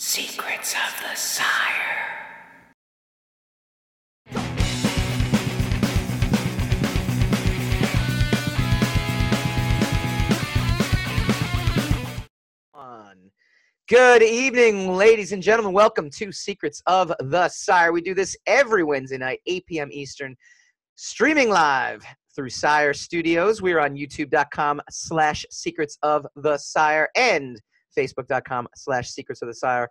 Secrets of the Sire. Good evening, ladies and gentlemen. Welcome to Secrets of the Sire. We do this every Wednesday night, 8 p.m. Eastern, streaming live through Sire Studios. We are on youtube.com slash secrets of the Sire and facebook.com slash secrets of the Sire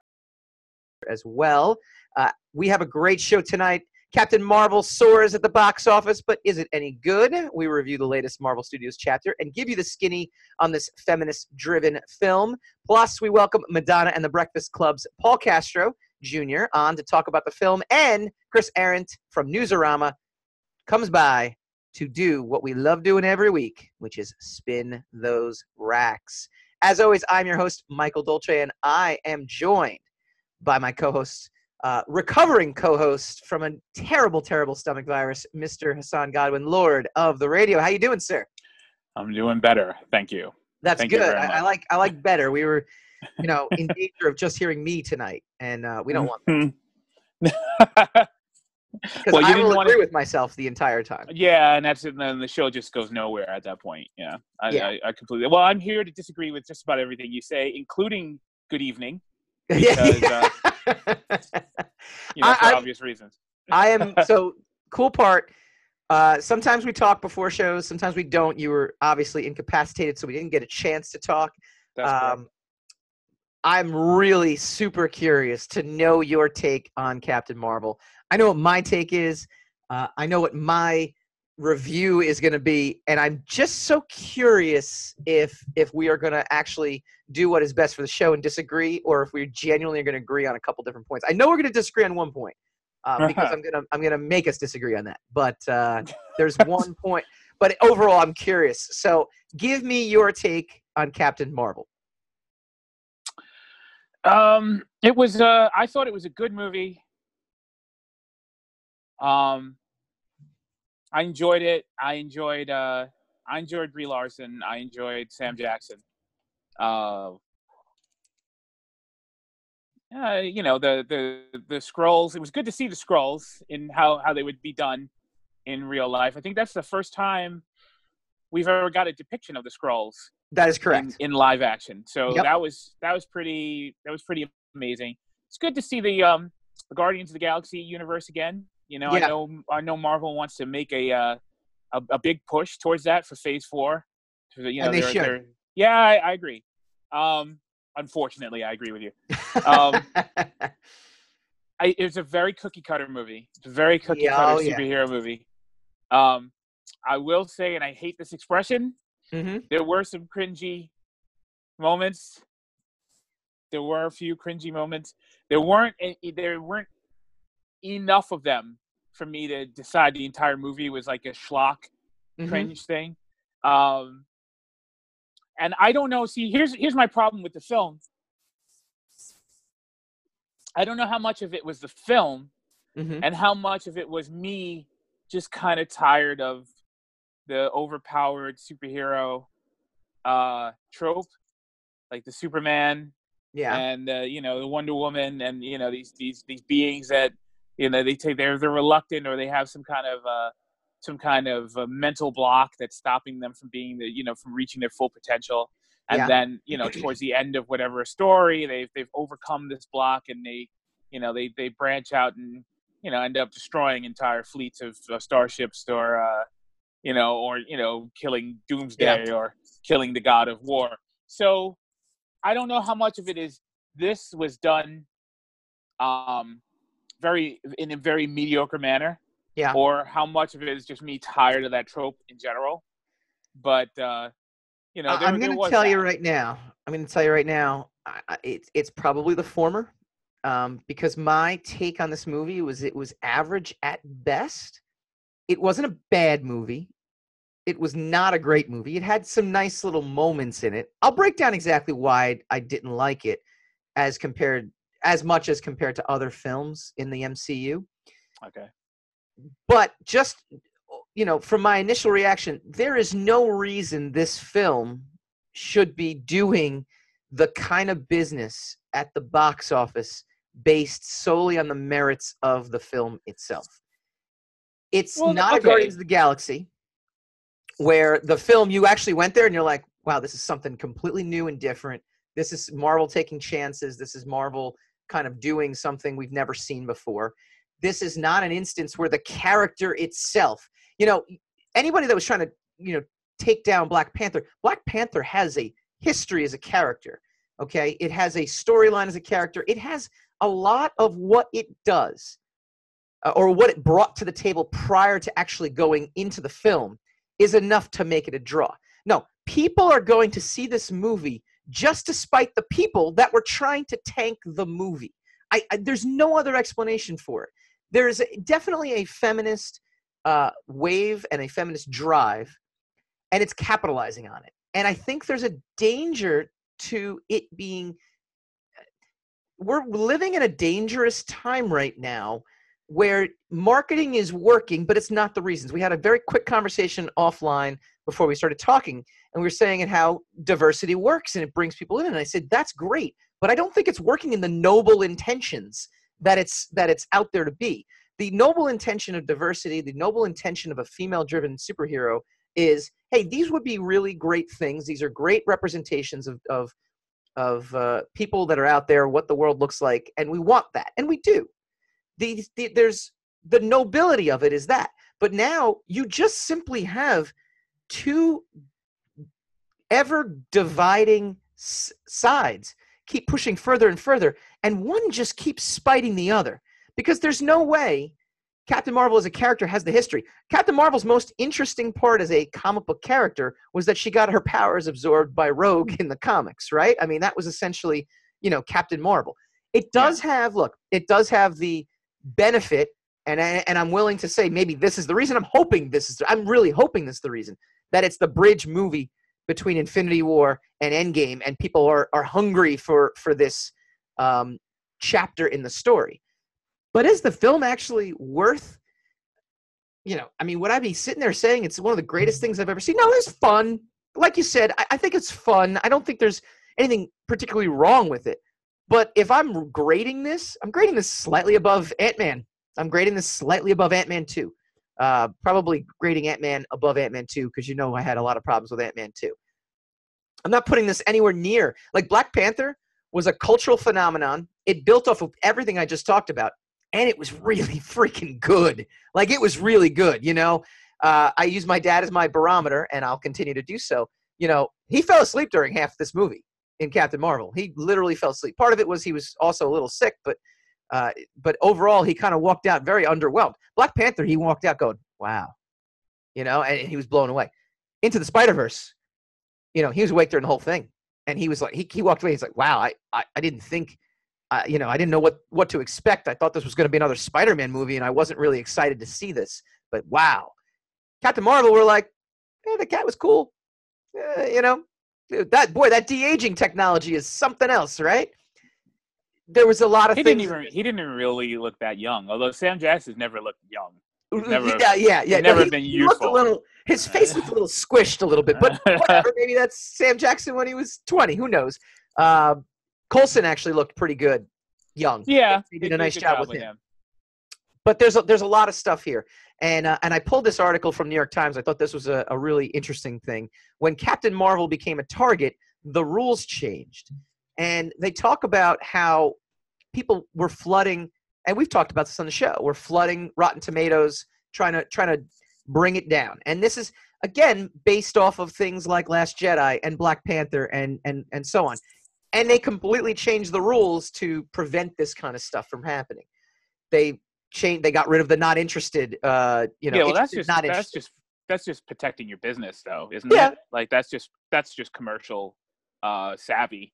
as well. Uh, we have a great show tonight. Captain Marvel soars at the box office, but is it any good? We review the latest Marvel Studios chapter and give you the skinny on this feminist driven film. Plus, we welcome Madonna and the Breakfast Club's Paul Castro Jr. on to talk about the film, and Chris Arrant from Newsarama comes by to do what we love doing every week, which is spin those racks. As always, I'm your host, Michael Dolce, and I am joined by my co host, uh, recovering co-host from a terrible, terrible stomach virus, Mr. Hassan Godwin, Lord of the Radio. How you doing, sir? I'm doing better. Thank you. That's Thank good. very I, I like I like better. We were, you know, in danger of just hearing me tonight, and uh, we don't want Mhm. because Well, you I didn't will agree with myself the entire time. yeah, and that's and then the show just goes nowhere at that point. Yeah, I, Yeah. I, I completely. Well, I'm here to disagree with just about everything you say, including good evening, Yeah. because, you know, I- for obvious reasons. I am so cool part. Uh, sometimes we talk before shows. Sometimes we don't. You were obviously incapacitated, so we didn't get a chance to talk. That's. Um, I'm really super curious to know your take on Captain Marvel. I know what my take is. Uh, I know what my review is going to be, and I'm just so curious if if we are going to actually do what is best for the show and disagree, or if we genuinely are going to agree on a couple different points. I know we're going to disagree on one point uh, because I'm gonna I'm gonna make us disagree on that. But uh, there's one point. But overall, I'm curious. So give me your take on Captain Marvel. Um, it was. Uh, I thought it was a good movie. Um, I enjoyed it. I enjoyed. Uh, I enjoyed Brie Larson. I enjoyed Sam Jackson. Uh, uh, you know the the the Skrulls. It was good to see the Skrulls in how how they would be done in real life. I think that's the first time we've ever got a depiction of the Skrulls That is in, correct. in live action. So Yep. that was that was pretty that was pretty amazing. It's good to see the um the Guardians of the Galaxy universe again. You know, Yeah. I know I know Marvel wants to make a uh, a, a big push towards that for Phase Four. You know, And they they're- should. they're- Yeah, I, I agree. Um, unfortunately, I agree with you. Um, I, it's a very cookie cutter movie. It's a very cookie Yeah, cutter oh, yeah. superhero movie. Um, I will say, and I hate this expression, hmm there were some cringy moments. There were a few cringy moments. There weren't a- there weren't enough of them for me to decide the entire movie was like a schlock Mm-hmm. cringe thing. Um, and I don't know. See, here's here's my problem with the film. I don't know how much of it was the film hmm and how much of it was me just kind of tired of the overpowered superhero uh trope like the superman Yeah. and uh, you know the wonder woman and you know these these these beings that you know they take they're they're reluctant or they have some kind of uh some kind of uh mental block that's stopping them from being the you know from reaching their full potential. And Yeah. then you know towards the end of whatever story they've they've overcome this block and they you know they they branch out and you know end up destroying entire fleets of, of starships or uh you know or you know killing doomsday or killing the god of war. So i don't know how much of it is this was done um very in a very mediocre manner Yeah. or how much of it is just me tired of that trope in general but uh you know there, I'm going to tell you right now. I'm going to tell you right now. It's it's probably the former, um, because my take on this movie was it was average at best. It wasn't a bad movie. It was not a great movie. It had some nice little moments in it. I'll break down exactly why I didn't like it, as compared as much as compared to other films in the MCU. okay but just you know from my initial reaction there is no reason this film should be doing the kind of business at the box office based solely on the merits of the film itself. It's Well, not a okay. Guardians of the Galaxy where the film you actually went there and you're like, wow, this is something completely new and different. This is Marvel taking chances. This is Marvel kind of doing something we've never seen before. This is not an instance where the character itself, you know, anybody that was trying to, you know, take down Black Panther, Black Panther has a history as a character. Okay. It has a storyline as a character. It has a lot of what it does uh, or what it brought to the table prior to actually going into the film is enough to make it a draw. No, people are going to see this movie just despite the people that were trying to tank the movie. I, I there's no other explanation for it. There's a, definitely a feminist uh, wave and a feminist drive, and it's capitalizing on it. And I think there's a danger to it being. We're living in a dangerous time right now where marketing is working, but it's not the reasons. We had a very quick conversation offline before we started talking, and we were saying and how diversity works and it brings people in. And I said that's great, but I don't think it's working in the noble intentions that it's that it's out there to be. The noble intention of diversity, the noble intention of a female-driven superhero is, hey, these would be really great things. These are great representations of of of uh, people that are out there, what the world looks like, and we want that, and we do the, the there's the nobility of it is that but now you just simply have two ever dividing s- sides keep pushing further and further and one just keeps spiting the other. Because there's no way captain marvel as a character has the history. Captain marvel's most interesting part as a comic book character was that she got her powers absorbed by rogue in the comics right? I mean that was essentially you know captain marvel. It does have look it does have the benefit and and I'm willing to say maybe this is the reason. I'm hoping this is I'm really hoping this is the reason that it's the bridge movie between Infinity War and Endgame and people are are hungry for for this um, chapter in the story. But is the film actually worth you know, I mean, would I be sitting there saying it's one of the greatest things I've ever seen? No, it's fun. Like you said, I, I think it's fun. I don't think there's anything particularly wrong with it. But if I'm grading this, I'm grading this slightly above Ant Man. I'm grading this slightly above Ant Man 2. Uh, probably grading Ant Man above Ant Man 2 because you know I had a lot of problems with Ant Man 2. I'm not putting this anywhere near. Like Black Panther was a cultural phenomenon. It built off of everything I just talked about, and it was really freaking good. Like it was really good. You know, uh, I use my dad as my barometer, and I'll continue to do so. You know, he fell asleep during half this movie in Captain Marvel. He literally fell asleep. Part of it was he was also a little sick, but uh, but overall he kind of walked out very underwhelmed. Black Panther, he walked out going, "Wow," you know, and, he was blown away. Into the Spider Verse, you know, he was awake during the whole thing, and he was like, he he walked away. He's like, "Wow, I I, I didn't think." Uh, you know, I didn't know what, what to expect. I thought this was going to be another Spider-Man movie, and I wasn't really excited to see this. But wow, Captain Marvel, we're like, yeah, the cat was cool. Uh, you know, that boy, that de aging technology is something else, right? There was a lot of He things. didn't even he didn't really look that young. Although Sam Jackson's never looked young. never- yeah, yeah, yeah. never he, been he looked a little. His face was a little squished a little bit, but whatever. Maybe that's Sam Jackson when he was twenty. Who knows? Uh, Coulson actually looked pretty good, young. Yeah, They did a nice good job with him. but there's a, there's a lot of stuff here and uh, and I pulled this article from New York Times. I thought this was a, a really interesting thing. When Captain Marvel became a target, the rules changed, and they talk about how people were flooding, and we've talked about this on the show. We're flooding Rotten Tomatoes, trying to trying to bring it down, and this is again based off of things like Last Jedi and Black Panther and and and so on. And they completely changed the rules to prevent this kind of stuff from happening. They changed. They got rid of the not interested. Uh, you know, yeah, well, that's just not that's interested. just that's just protecting your business, though, isn't Yeah. it? Like that's just that's just commercial uh, savvy.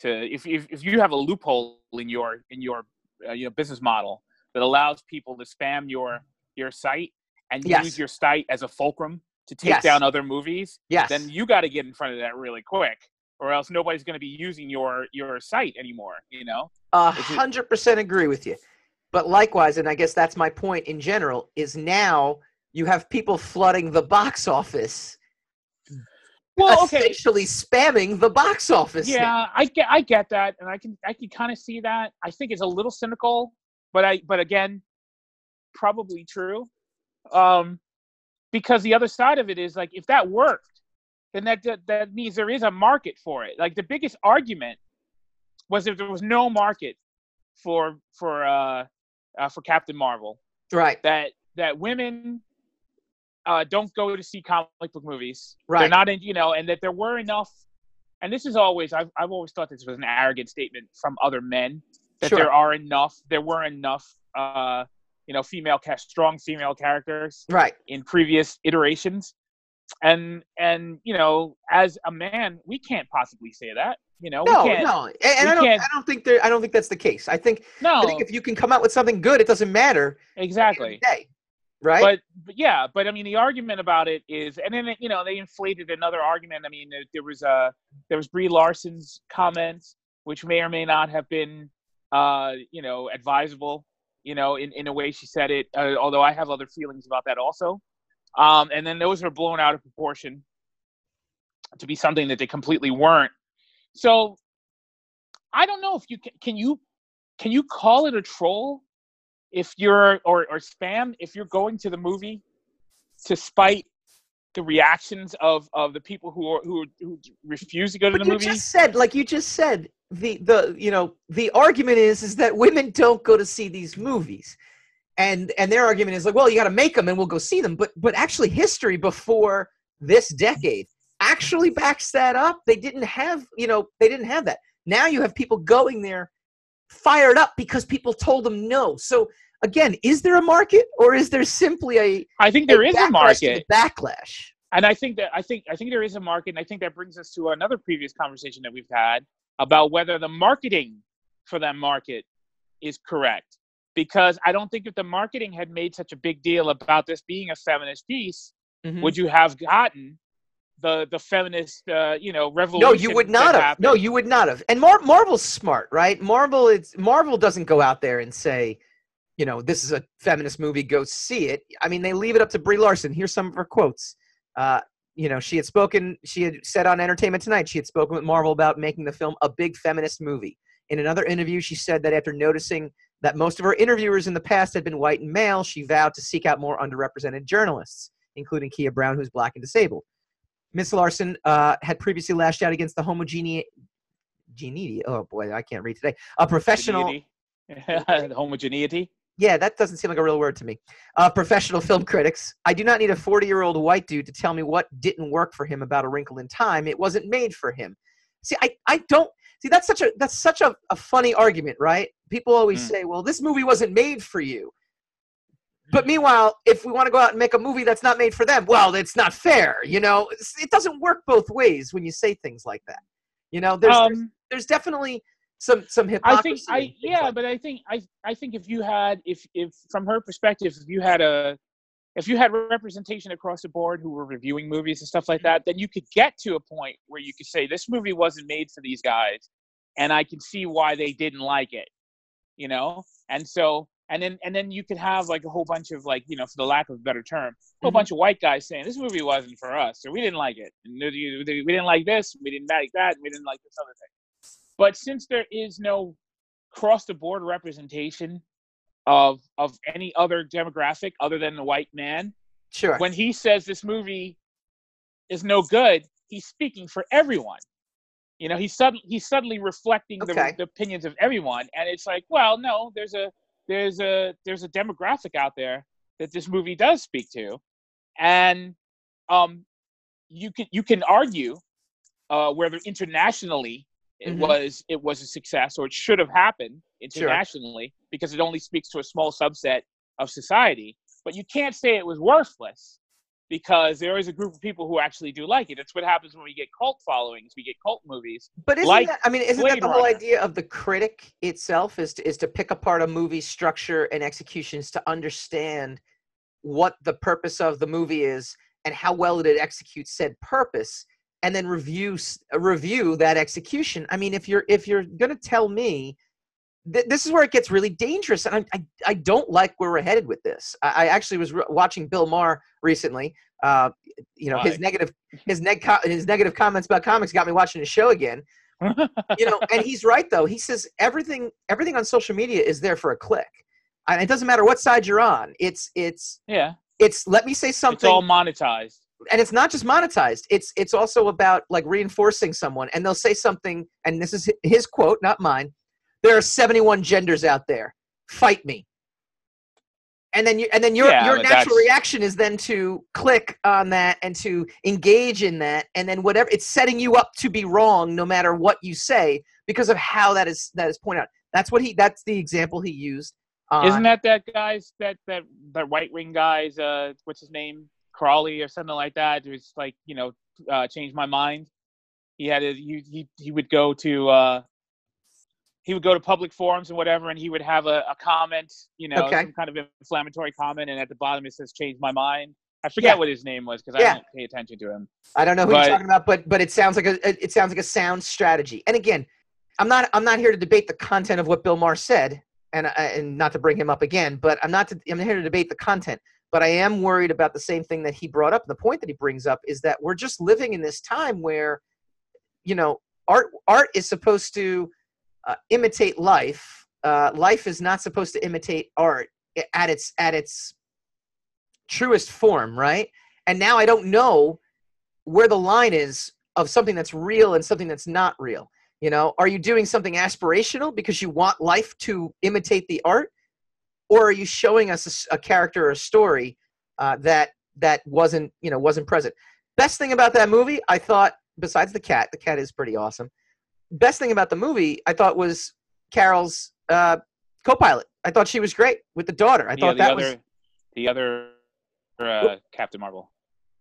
To if, if if you have a loophole in your in your uh, you know business model that allows people to spam your your site and Yes. use your site as a fulcrum to take Yes. down other movies, yes. then you got to get in front of that really quick, or else nobody's going to be using your your site anymore. You know? A hundred percent agree with you. But likewise, and I guess that's my point in general, is now you have people flooding the box office Well, okay. essentially spamming the box office. Yeah, I get I get that, and I can I can kind of see that. I think it's a little cynical, but I but again, probably true. Um, because the other side of it is like if that worked, then that that, that means there is a market for it. Like the biggest argument was if there was no market for for uh, uh for Captain Marvel Right. that that women uh, don't go to see comic book movies. Right. They're not in, you know, and that there were enough. And this is always I've I've always thought this was an arrogant statement from other men that Sure. there are enough. There were enough, uh, you know, female cast strong female characters Right. in previous iterations. And and you know, as a man, we can't possibly say that. You know, No, we can't. no, and, and I don't. I don't think there. I don't think that's the case. I think. No, I think if you can come out with something good, it doesn't matter. at the end of exactly. day, right? But, but yeah, but I mean, the argument about it is, and then you know they inflated another argument. I mean, there, was a there was Brie Larson's comments, which may or may not have been, uh, you know, advisable, you know, in, in a way she said it. Uh, although I have other feelings about that also. Um, and then those are blown out of proportion to be something that they completely weren't. So I don't know if you can, can you can you call it a troll if you're or or spam if you're going to the movie to spite the reactions of of the people who are, who who refuse to go to but the you movie. just said, like you just said, the the you know the argument is is that women don't go to see these movies, and and their argument is like, well, you got to make them, and we'll go see them. But but actually, history before this decade actually backs that up. They didn't have you know they didn't have that. Now you have people going there fired up because people told them no. So again, is there a market or is there simply a I think there is a backlash to market, backlash? and I think that I think I think there is a market, and I think that brings us to another previous conversation that we've had about whether the marketing for that market is correct. Because I don't think if the marketing had made such a big deal about this being a feminist piece, Mhm. would you have gotten the the feminist uh, you know revolution? No, you would not have. No, you would not have. And Mar- Marvel's smart, right? Marvel, it's Marvel doesn't go out there and say, you know, this is a feminist movie, go see it. I mean, they leave it up to Brie Larson. Here's some of her quotes. Uh, you know, she had spoken, she had said on Entertainment Tonight, she had spoken with Marvel about making the film a big feminist movie. In another interview, she said that after noticing that most of her interviewers in the past had been white and male, she vowed to seek out more underrepresented journalists, including Keah Brown, who's black and disabled. Miss Larson uh, had previously lashed out against the homogeneity. Oh boy, I can't read today. A professional. Homogeneity. Yeah, that doesn't seem like a real word to me. Uh, professional film critics. I do not need a 40 year old white dude to tell me what didn't work for him about A Wrinkle in Time. It wasn't made for him. See, I, I don't. See, that's such a that's such a, a funny argument, right? People always Mm. say, "Well, this movie wasn't made for you." But meanwhile, if we want to go out and make a movie that's not made for them, well, it's not fair. You know, it doesn't work both ways when you say things like that. You know, there's there's, Um, there's definitely some some I hypocrisy. think I yeah, like but I think I I think if you had if if from her perspective, if you had a if you had representation across the board who were reviewing movies and stuff like that, then you could get to a point where you could say this movie wasn't made for these guys, and I can see why they didn't like it, you know. And so and then and then you could have like a whole bunch of like you know, for the lack of a better term, a whole Mhm. bunch of white guys saying this movie wasn't for us, or we didn't like it, and we didn't like this, we didn't like that, and we didn't like this other thing. But since there is no cross the board representation of of any other demographic other than the white man sure. when he says this movie is no good he's speaking for everyone you know he's suddenly he's suddenly reflecting the, the opinions of everyone and it's like well no there's a there's a there's a demographic out there that this movie does speak to. And um you can you can argue uh whether internationally it Mhm. was it was a success or it should have happened internationally because it only speaks to a small subset of society. But you can't say it was worthless because there is a group of people who actually do like it. It's what happens when we get cult followings, we get cult movies. But isn't like that, I mean, isn't Blade that the whole Runner. idea of the critic itself is to, is to pick apart a movie's structure and executions to understand what the purpose of the movie is and how well it executes said purpose and then review review that execution. I mean, if you're if you're going to tell me th- this is where it gets really dangerous, and I, I, I don't like where we're headed with this. I, I actually was re- watching Bill Maher recently. Uh, you know, his negative his neg his negative comments about comics got me watching his show again. You know, and he's right though. He says everything everything on social media is there for a click. And it doesn't matter what side you're on. It's it's yeah, it's let me say something. it's all monetized. and it's not just monetized it's it's also about like reinforcing someone and they'll say something and this is his quote not mine there are 71 genders out there. Fight me. And then you and then your Yeah, your natural that's- reaction is then to click on that and to engage in that. And then whatever it's setting you up to be wrong no matter what you say because of how that is that is pointed out. That's what he that's the example he used uh, Isn't that that guy's that that that right wing guy's uh what's his name? Crawley or something like that? It was like you know uh, changed my mind. He had a, he he he would go to uh he would go to public forums and whatever, and he would have a, a comment, you know, Okay. some kind of inflammatory comment, and at the bottom it says "change my mind." I forget Yeah. what his name was because Yeah. I didn't pay attention to him. I don't know who But- you're talking about, but but it sounds like a it sounds like a sound strategy. And again, I'm not I'm not here to debate the content of what Bill Maher said, and uh, and not to bring him up again, but I'm not to, I'm here to debate the content. But I am worried about the same thing that he brought up. The point that he brings up is that we're just living in this time where, you know, art art is supposed to uh, imitate life. Uh, life is not supposed to imitate art at its at its truest form, right? And now I don't know where the line is of something that's real and something that's not real. You know, are you doing something aspirational because you want life to imitate the art, or are you showing us a character or a story uh, that that wasn't you know wasn't present? Best thing about that movie, I thought, besides the cat, the cat is pretty awesome. Best thing about the movie, I thought, was Carol's uh, co-pilot. I thought she was great with the daughter. I thought the that other was the other uh, Captain Marvel.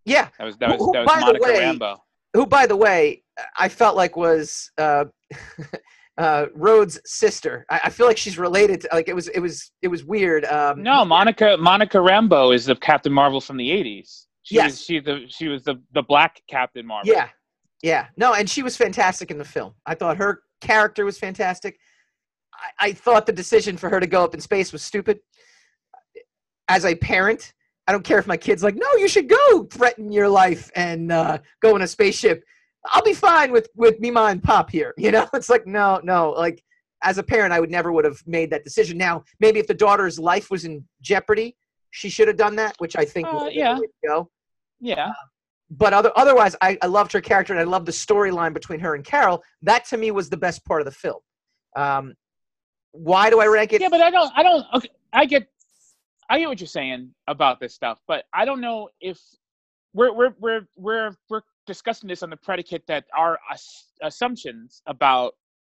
yeah. That was that was who, that by was the Monica way, Rambeau. who by the way i felt like was uh uh rhodes sister I, I feel like she's related to like it was it was it was weird um No, Monica Monica Rambeau is the Captain Marvel from the '80s. She Yes. was she the she was the the black Captain Marvel. yeah yeah. No and she was fantastic in the film. I thought her character was fantastic. I, I thought the decision for her to go up in space was stupid. As a parent i don't care if my kid's like no you should go threaten your life and uh go in a spaceship. I'll be fine with with me ma and pop here you know? It's like no no. Like as a parent i would never would have made that decision. Now maybe if the daughter's life was in jeopardy she should have done that which i think Uh, yeah. go. Yeah. But other, otherwise I, I loved her character and i loved the storyline between her and carol that to me was the best part of the film um, why do i rank it Yeah, but I don't I don't okay. I get I get what you're saying about this stuff, but I don't know if we're we're we're we're we're discussing this on the predicate that our ass- assumptions about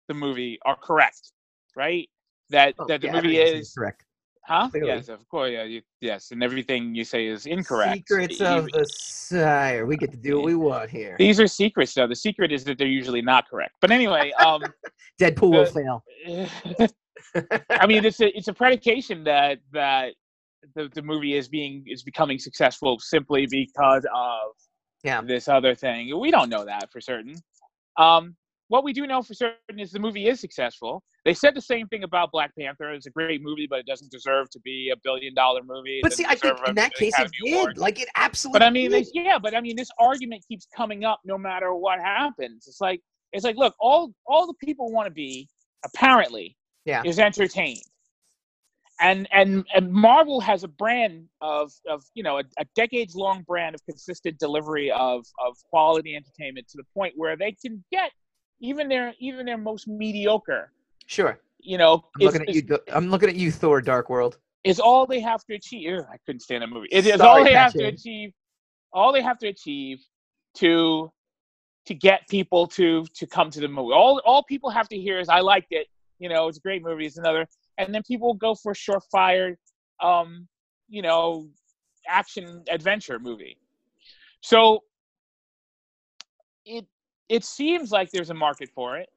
the movie are correct, right? That Oh, that the yeah, movie is correct huh? clearly. Yes, of course. Yeah, you, yes, and everything you say is incorrect. secrets of the sire we get to do what we want here These are secrets, though. The secret is that they're usually not correct. But anyway, um, deadpool will fail I mean, it's a it's a predication that that the, the movie is being is becoming successful simply because of Yeah. this other thing. We don't know that for certain. Um, what we do know for certain is the movie is successful. They said the same thing about Black Panther. It's a great movie, but it doesn't deserve to be a billion dollar movie. It but see i think in that case it Academy did Award. like it absolutely But I mean, they, yeah, but I mean, this argument keeps coming up no matter what happens. It's like it's like, look, all all the people want to be apparently Yeah. is entertained, and and and Marvel has a brand of of you know a, a decades long brand of consistent delivery of of quality entertainment to the point where they can get even their even their most mediocre, sure you know, i'm looking at you i'm looking at you thor dark world is all they have to achieve. Ugh, I couldn't stand that movie. It is Sorry, all they have to achieve. All they have to achieve to to get people to to come to the movie. All all people have to hear is I liked it. You know, it's a great movie. It's another, and then people go for a surefire, um, you know, action adventure movie. So it it seems like there's a market for it.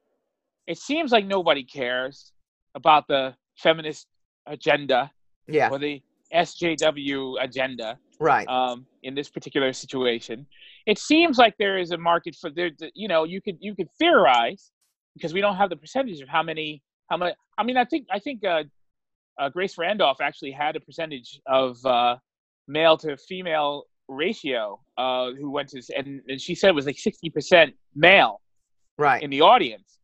It seems like nobody cares about the feminist agenda yeah or the SJW agenda right um, in this particular situation. It seems like there is a market for there. You know, you could you could theorize because we don't have the percentage of how many how much? I mean, I think I think uh, uh, Grace Randolph actually had a percentage of uh, male to female ratio uh, who went to, and, and she said it was like sixty percent male Right. in the audience.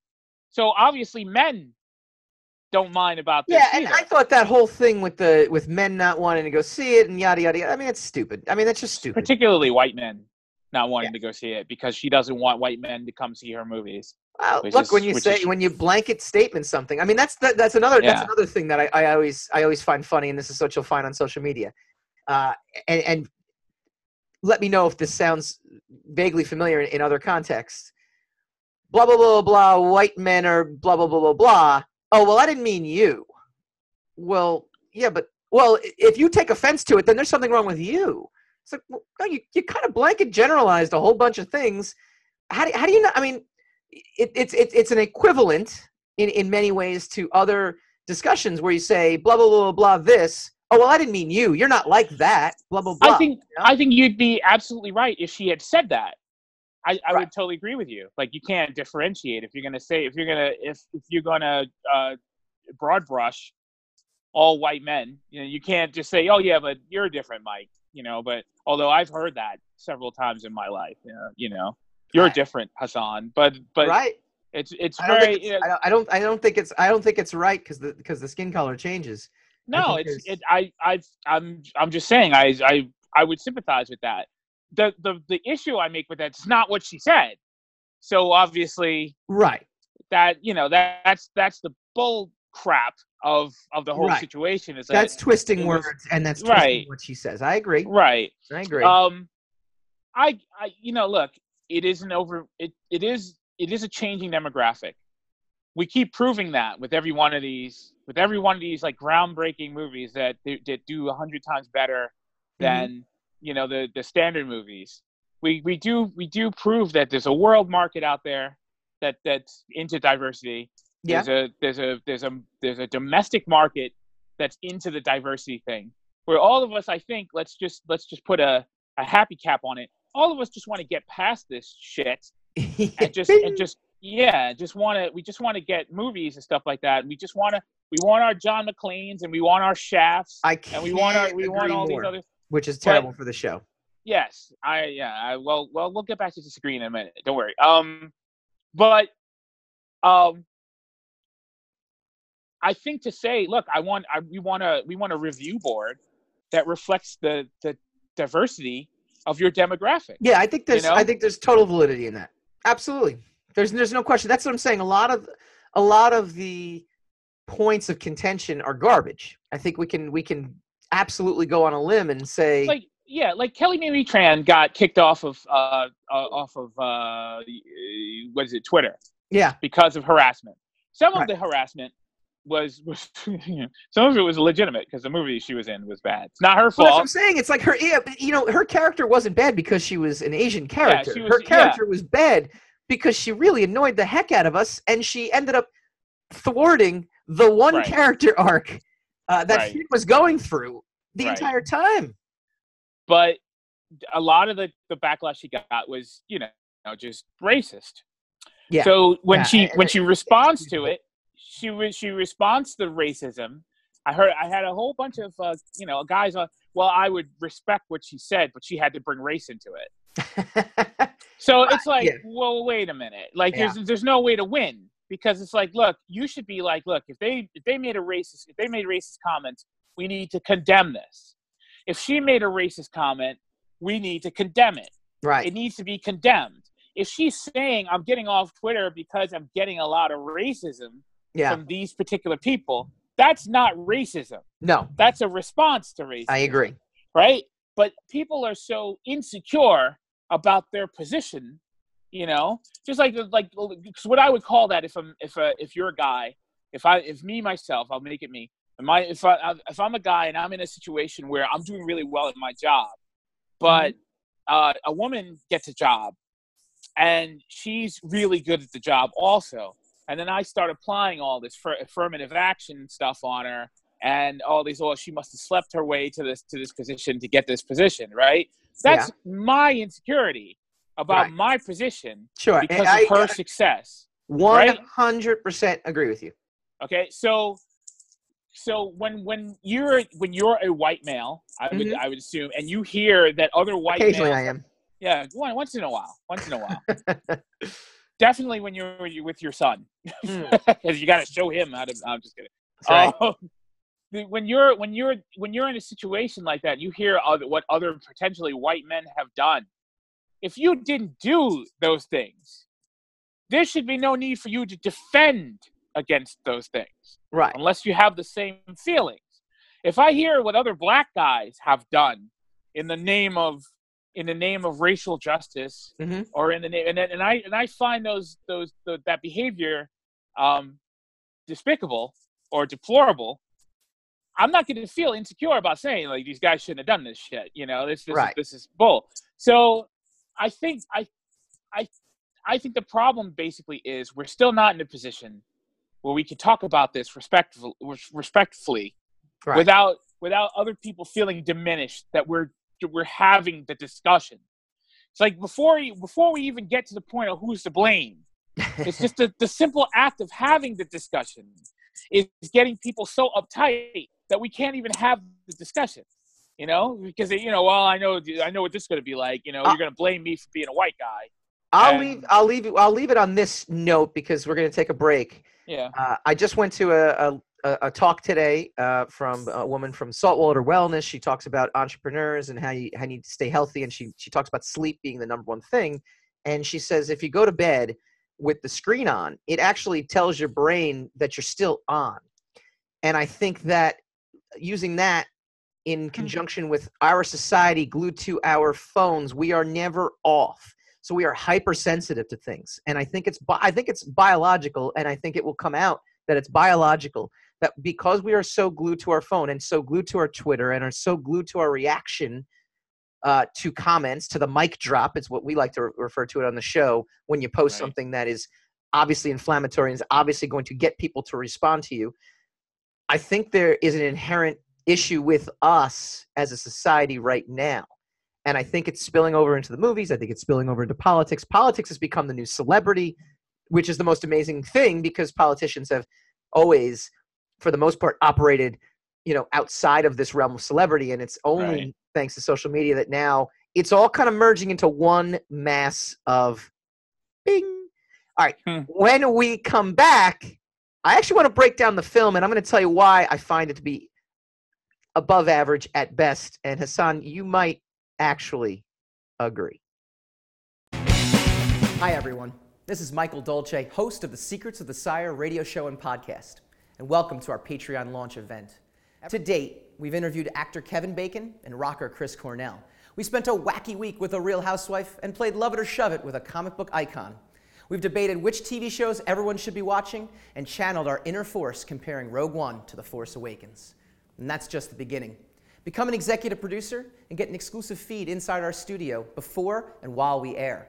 So obviously, men don't mind about this Yeah, and either. I thought that whole thing with the with men not wanting to go see it and yada yada. yada I mean, it's stupid. I mean, that's just stupid. particularly white men not wanting to go see it because she doesn't want white men to come see her movies. Well, look, is- when you say is- when you blanket statement something, I mean that's that, that's another that's another thing that I, I always I always find funny, and this is what you'll find on social media. Uh, and, and let me know if this sounds vaguely familiar in, in other contexts. Blah blah blah blah. White men are blah blah blah blah blah. Oh well, I didn't mean you. Well, yeah, but well, if you take offense to it, then there's something wrong with you. It's like well, no, you you kind of blanket generalized a whole bunch of things. How do how do you know? I mean, it, it's it's it's an equivalent in in many ways to other discussions where you say blah blah blah blah blah this. Oh well, I didn't mean you. You're not like that. Blah blah blah. I think know? I think you'd be absolutely right if she had said that. I, I Right. would totally agree with you. Like you can't differentiate if you're gonna say if you're gonna if if you're gonna uh, broad brush all white men. You know, you can't just say, "Oh yeah, but you're different, Mike." You know, but although I've heard that several times in my life, you know, you know you're Right. different, Hassan. But but right. it's it's I don't, very think you know, I, don't, I don't. I don't think it's. I don't think it's right because the because the skin color changes. No, think it's it. I I I'm I'm just saying. I I I would sympathize with that. The the the issue I make with that is not what she said. So obviously Right. that you know that that's that's the bull crap of of the whole Right. situation. Is that That's twisting was- words, and that's twisting Right. what she says. I agree. right? I agree. Um, I I you know look, it is an over it it is it is a changing demographic. We keep proving that with every one of these with every one of these like groundbreaking movies that that do a hundred times better Mm-hmm. than you know the the standard movies. We we do we do prove that there's a world market out there that that's into diversity. yeah. There's a there's a there's a there's a domestic market that's into the diversity thing. Where all of us, I think, let's just let's just put a, a happy cap on it. All of us just want to get past this shit and just and just yeah, just want to we just want to get movies and stuff like that. We just want to we want our John McClane's and we want our Shafts I can't and we want our we want all more, these other which is terrible for the show. Yes, I yeah. I, well, well, we'll get back to disagreeing in a minute. Don't worry. Um, but um, I think to say, look, I want, I, we want a, we want a review board that reflects the the diversity of your demographic. Yeah, I think there's know? I think there's total validity in that. Absolutely. There's there's no question. That's what I'm saying. A lot of a lot of the points of contention are garbage. I think we can we can absolutely go on a limb and say Like yeah, like Kelly Marie Tran got kicked off of uh, uh off of uh what is it Twitter yeah, because of harassment. Some Right. of the harassment was was some of it was legitimate because the movie she was in was bad. It's not her well, that's what fault. I'm saying. It's like her yeah, you know, her character wasn't bad because she was an Asian character. she was- her yeah. character was bad because she really annoyed the heck out of us and she ended up thwarting the one Right. character arc uh, that Right. she was going through the Right. entire time. but a lot of the, the backlash she got was you know just racist Yeah. so when Yeah, she when she responds to it she re- she responds to racism i heard i had a whole bunch of uh, you know guys on well i would respect what she said but she had to bring race into it so it's like yeah. well wait a minute like Yeah. there's there's no way to win because it's like look you should be like look if they if they made a racist if they made racist comments we need to condemn this if she made a racist comment we need to condemn it right. it needs to be condemned if she's saying i'm getting off twitter because i'm getting a lot of racism Yeah. from these particular people that's not racism No, that's a response to racism I agree. right? But people are so insecure about their position, you know, just like like 'cause what I would call that if I'm if uh, if you're a guy, if I if me myself, I'll make it me. If I if I if I'm a guy and I'm in a situation where I'm doing really well in my job, but uh, a woman gets a job and she's really good at the job also, and then I start applying all this for affirmative action stuff on her and all these oh she must have slept her way to this to this position to get this position right that's my insecurity about Right. my position Sure. because I, of her success hundred percent agree with you. Okay, so so when when you're when you're a white male, I would Mhm. I would assume, and you hear that other white Occasionally, males, I am. yeah, once in a while, once in a while, definitely when you're with your son, Hmm. because you got to show him how to. I'm just kidding. Right. Um, when you're when you're when you're in a situation like that, you hear other, what other potentially white men have done. If you didn't do those things, there should be no need for you to defend against those things right. unless you have the same feelings. If I hear what other black guys have done in the name of in the name of racial justice Mhm. or in the name and, then- and I and I find those those the, that behavior um, despicable or deplorable, I'm not going to feel insecure about saying like these guys shouldn't have done this shit. You know, this this, Right. is, this is bull. So I think I I I think the problem basically is we're still not in a position where we can talk about this respectful, respectfully Right. without without other people feeling diminished that we're we're having the discussion. It's like before you, before we even get to the point of who's to blame, it's just the, the simple act of having the discussion is getting people so uptight that we can't even have the discussion. You know, because you know, well, I know, I know what this is going to be like. You know, you're going to blame me for being a white guy. I'll and- leave. I'll leave. it- I'll leave it on this note because we're going to take a break. Yeah, Uh, I just went to a, a, a- a talk today uh, from a woman from Saltwater Wellness. She talks about entrepreneurs and how you, how you need to stay healthy, and she she talks about sleep being the number one thing. And she says if you go to bed with the screen on, it actually tells your brain that you're still on. And I think that using that in conjunction with our society glued to our phones, we are never off. So we are hypersensitive to things, and I think it's bi- I think it's biological, and I think it will come out that it's biological that because we are so glued to our phone and so glued to our Twitter and are so glued to our reaction uh, to comments, to the mic drop, it's what we like to re- refer to it on the show when you post Right. something that is obviously inflammatory and is obviously going to get people to respond to you. I think there is an inherent issue with us as a society right now. And I think it's spilling over into the movies. I think it's spilling over into politics. Politics has become the new celebrity, which is the most amazing thing because politicians have always, for the most part, operated, you know, outside of this realm of celebrity. And it's only Right. thanks to social media that now it's all kind of merging into one mass of bing. All right. Hmm. When we come back, I actually want to break down the film, and I'm going to tell you why I find it to be above average at best. And Hassan, you might actually agree. Hi, everyone. This is Michael Dolce, host of the Secrets of the Sire radio show and podcast, and welcome to our Patreon launch event. To date, we've interviewed actor Kevin Bacon and rocker Chris Cornell. We spent a wacky week with a real housewife and played Love It or Shove It with a comic book icon. We've debated which TV shows everyone should be watching and channeled our inner force comparing Rogue One to The Force Awakens. And that's just the beginning. Become an executive producer and get an exclusive feed inside our studio before and while we air.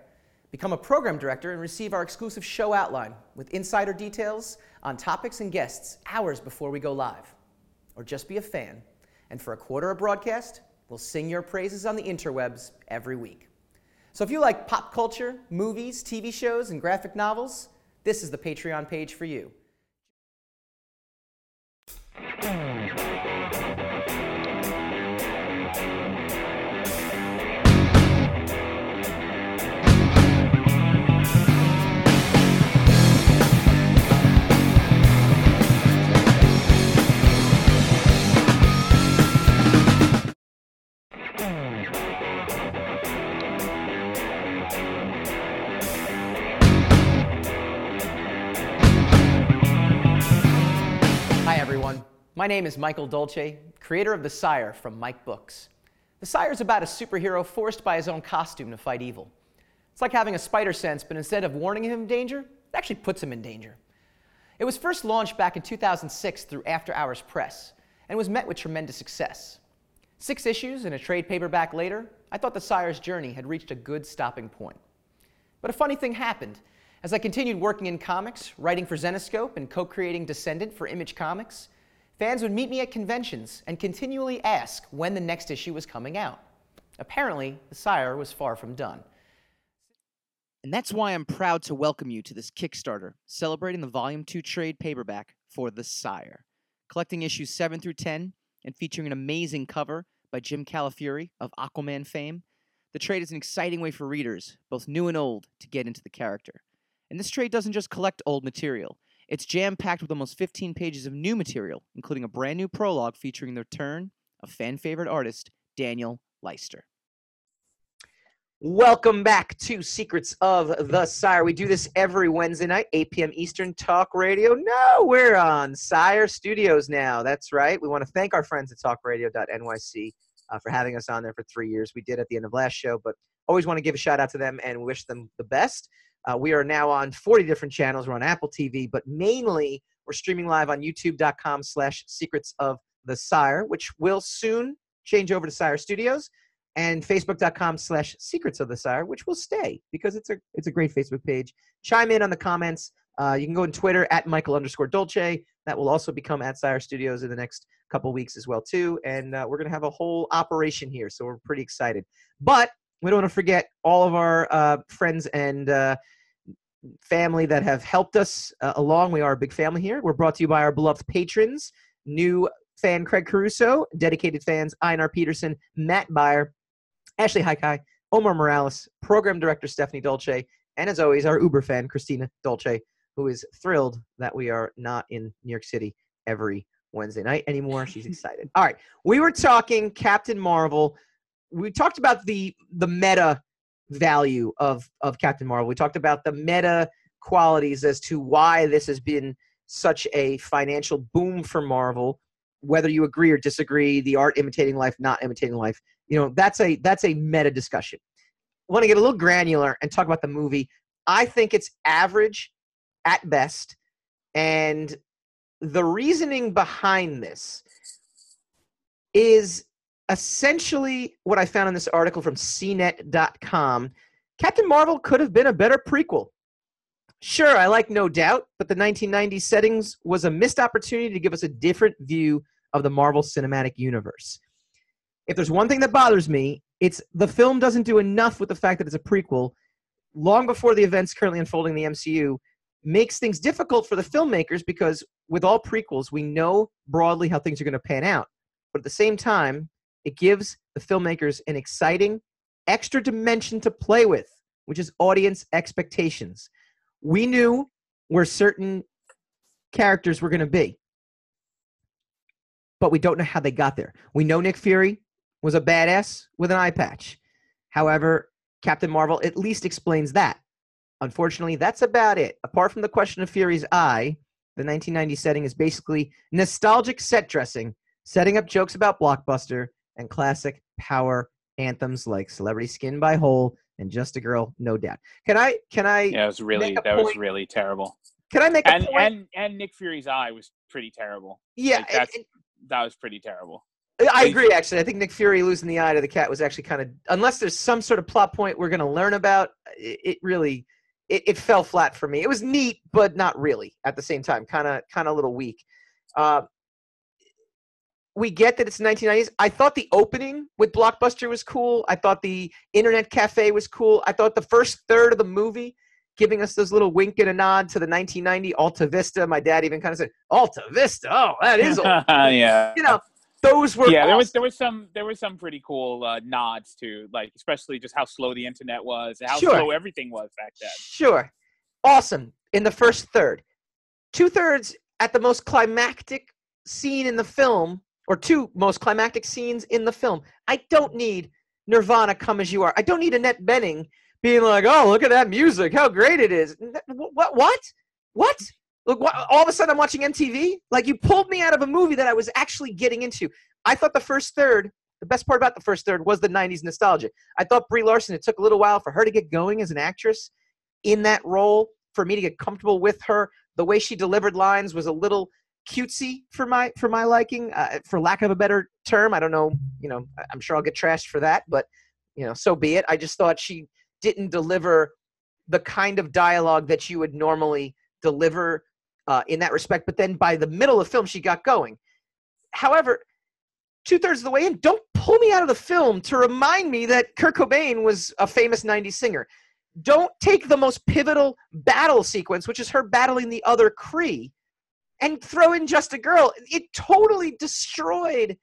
Become a program director and receive our exclusive show outline with insider details on topics and guests hours before we go live. Or just be a fan, and for a quarter of a broadcast, we'll sing your praises on the interwebs every week. So if you like pop culture, movies, TV shows, and graphic novels, this is the Patreon page for you. My name is Michael Dolce, creator of The Sire from Mike Books. The Sire is about a superhero forced by his own costume to fight evil. It's like having a spider sense, but instead of warning him of danger, it actually puts him in danger. It was first launched back in 2006 through After Hours Press and was met with tremendous success. Six issues and a trade paperback later, I thought The Sire's journey had reached a good stopping point. But a funny thing happened. As I continued working in comics, writing for Zenescope, and co creating Descendant for Image Comics, fans would meet me at conventions and continually ask when the next issue was coming out. Apparently, The Sire was far from done. And that's why I'm proud to welcome you to this Kickstarter, celebrating the Volume 2 trade paperback, for The Sire, collecting issues 7 through 10 and featuring an amazing cover by Jim Calafiore of Aquaman fame. The trade is an exciting way for readers, both new and old, to get into the character. And this trade doesn't just collect old material, it's jam packed with almost 15 pages of new material, including a brand new prologue featuring the return of fan favorite artist Daniel Leister. Welcome back to Secrets of the Sire. We do this every Wednesday night, 8 p.m. Eastern Talk Radio. No, we're on Sire Studios now. That's right. We want to thank our friends at talkradio.nyc uh, for having us on there for three years. We did at the end of last show, but always want to give a shout out to them and wish them the best. Uh, we are now on 40 different channels. We're on Apple TV, but mainly we're streaming live on youtube.com slash secrets of the sire, which will soon change over to Sire Studios and facebook.com slash secrets of the sire which will stay because it's a it's a great facebook page. Chime in on the comments. Uh, you can go on twitter at michael underscore dolce. That will also become at sire studios in the next couple weeks as well too. And uh, we're going to have a whole operation here so we're pretty excited. But we don't want to forget all of our uh, friends and uh, family that have helped us uh, along we are a big family here we're brought to you by our beloved patrons new fan craig caruso dedicated fans einar peterson matt Byer, Ashley Haikai, Omar Morales, program director Stephanie Dolce, and as always, our Uber fan Christina Dolce, who is thrilled that we are not in New York City every Wednesday night anymore. She's excited. All right, we were talking Captain Marvel. We talked about the the meta value of of Captain Marvel. We talked about the meta qualities as to why this has been such a financial boom for Marvel. Whether you agree or disagree, the art imitating life, not imitating life you know that's a that's a meta discussion I want to get a little granular and talk about the movie i think it's average at best and the reasoning behind this is essentially what i found in this article from cnet.com captain marvel could have been a better prequel. Sure i like no doubt but the 1990s settings was a missed opportunity to give us a different view of the marvel cinematic universe. If there's one thing that bothers me, it's the film doesn't do enough with the fact that it's a prequel. Long before the events currently unfolding in the MCU makes things difficult for the filmmakers because with all prequels, we know broadly how things are going to pan out. But at the same time, it gives the filmmakers an exciting extra dimension to play with, which is audience expectations. We knew where certain characters were going to be, but we don't know how they got there. We know Nick Fury was a badass with an eye patch. However, Captain Marvel at least explains that. Unfortunately, that's about it. Apart from the question of Fury's eye, the 1990 setting is basically nostalgic set dressing, setting up jokes about Blockbuster and classic power anthems like Celebrity Skin by Hole and Just a Girl, No Doubt. Can I? Can I? Yeah, it was really that point? was really terrible. Can I make and a point? and and Nick Fury's eye was pretty terrible. yeah, like, and- That was pretty terrible. I agree. Actually, I think Nick Fury losing the eye to the cat was actually kind of, unless there's some sort of plot point we're going to learn about. It, it really, it, it fell flat for me. It was neat, but not really at the same time. Kind of, kind of a little weak. Uh, we get that it's 1990s. I thought the opening with Blockbuster was cool. I thought the Internet Cafe was cool. I thought the first third of the movie, giving us those little wink and a nod to the 1990 Alta Vista. My dad even kind of said, "Alta Vista, oh, that is old." yeah. you know, those were yeah, there was there was some there was some pretty cool uh, nods to like especially just how slow the internet was and how Sure. slow everything was back then. Sure. Awesome in the first third. Two thirds at the most climactic scene in the film, or two most climactic scenes in the film. I don't need Nirvana Come As You Are. I don't need Annette Bening being like, oh, look at that music. How great it is. What? What? What? Look, what, all of a sudden I'm watching MTV? Like, you pulled me out of a movie that I was actually getting into. I thought the first third, the best part about the first third was the 90s nostalgia. I thought Brie Larson, it took a little while for her to get going as an actress in that role for me to get comfortable with her. The way she delivered lines was a little cutesy for my for my liking, uh, for lack of a better term. I don't know. You know, I'm sure I'll get trashed for that, but you know, so be it. I just thought she didn't deliver the kind of dialogue that you would normally deliver uh, in that respect. But then by the middle of the film, she got going. However, two thirds of the way in, don't pull me out of the film to remind me that Kurt Cobain was a famous 90s singer don't take the most pivotal battle sequence, which is her battling the other Kree, and throw in just a girl. It totally destroyed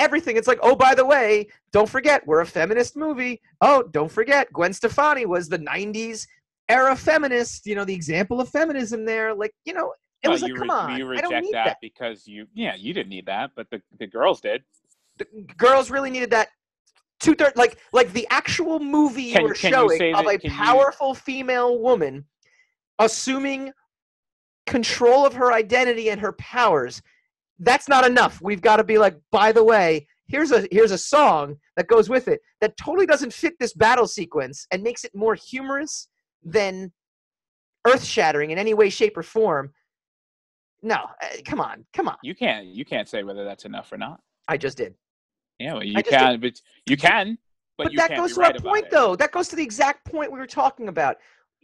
everything. It's like, oh, by the way, don't forget, we're a feminist movie. Oh, don't forget, Gwen Stefani was the 90s era feminist, you know, the example of feminism there. Like, you know, it Well, was like, you come on. you I don't reject need that, that. because you yeah you didn't need that, but the the girls did. The girls really needed that two thirds, like, like the actual movie Can- you were you showing say of that- a can you- powerful female woman assuming control of her identity and her powers. That's not enough. We've got to be like, by the way, here's a here's a song that goes with it that totally doesn't fit this battle sequence and makes it more humorous than earth-shattering in any way, shape, or form. No, uh, come on, come on. You can't you can't say whether that's enough or not. I just did. Yeah, well, you can, but you can, but, But, that goes to right our point, it. though. That goes to the exact point we were talking about.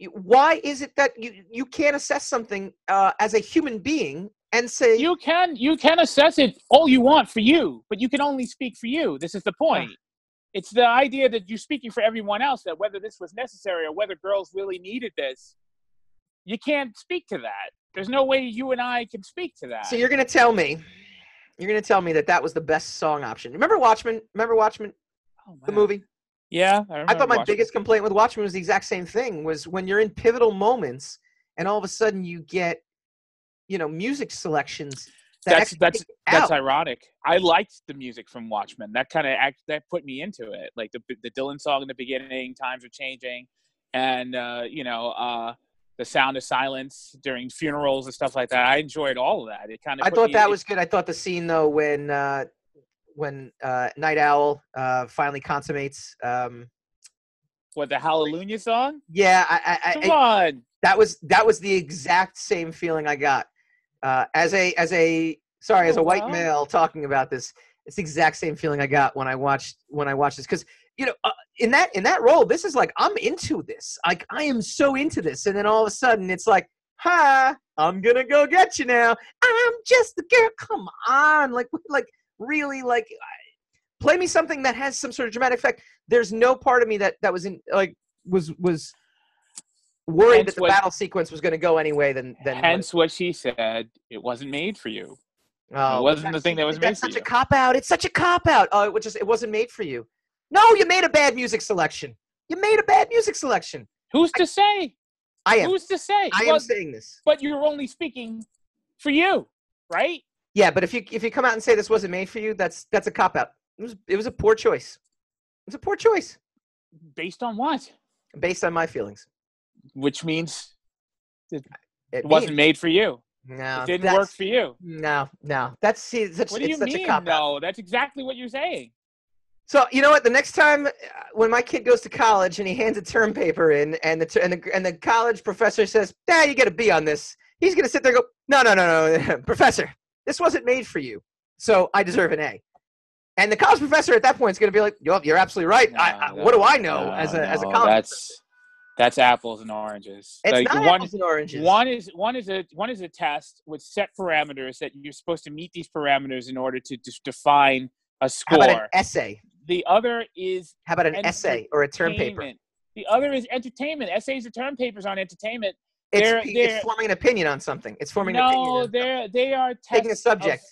Why is it that you you can't assess something uh, as a human being and say You can you can assess it all you want for you, but you can only speak for you. This is the point. It's the idea that you're speaking for everyone else. That whether this was necessary or whether girls really needed this, you can't speak to that. There's no way you and I can speak to that. So you're gonna tell me, you're gonna tell me that that was the best song option. Remember Watchmen? Remember Watchmen, Oh, the movie? Yeah, I, I thought my watching it. biggest complaint with Watchmen was the exact same thing. Was when you're in pivotal moments and all of a sudden you get, you know, music selections. That that's that's that's out. ironic. I liked the music from Watchmen. That kind of act that put me into it. Like the the Dylan song in the beginning, "Times Are Changing," and uh, you know uh, the sound of silence during funerals and stuff like that. I enjoyed all of that. It kind of I thought that was good. I thought the scene though when uh, when uh, Night Owl uh, finally consummates. Um, what the Hallelujah song. yeah, I, I, Come I, on, that was that was the exact same feeling I got. Uh, as a as a sorry as a Oh, white male talking about this. It's the exact same feeling I got when I watched when I watched this. Because you know uh, in that in that role this is like I'm into this. Like I am so into this. And then all of a sudden it's like hi I'm gonna go get you now. I'm just the girl. Come on. Like like really like play me something that has some sort of dramatic effect there's no part of me that that was in like was was worried Hence that the what- battle sequence was going to go anyway than than what- hence what she said. It wasn't made for you. Oh, it wasn't the thing that was that's made for such a cop out. It's such a cop out. Oh, it was just it wasn't made for you. No, you made a bad music selection. You made a bad music selection. Who's to say? I am. Who's to say? I am saying this. but you're only speaking for you, right? Yeah, but if you if you come out and say this wasn't made for you, that's that's a cop out. It was it was a poor choice. It was a poor choice Based on what? based on my feelings. Which means It, it wasn't means- made for you. No, it didn't work for you. No, no. That's see, such, What do it's you such a mean? cop out. No, that's exactly what you're saying. So you know what? The next time uh, when my kid goes to college and he hands a term paper in, and the and the, and the college professor says, "Dad, you get a B on this," he's gonna sit there and go, "No, no, no, no, professor, this wasn't made for you, so I deserve an A." And the college professor at that point is gonna be like, "Yo, you're absolutely right. I, I, No, what do I know no, as a as a college?" That's that's apples and oranges. it's like not one, apples and oranges. one is one is a one is a test with set parameters that you're supposed to meet these parameters in order to just define a score. How about an essay? the other is How about an essay or a term paper? The other is entertainment. Essays and term papers on entertainment. It's, They're- they're- it's forming an opinion on something. It's forming an opinion. No, they're they are tests taking a of- subject.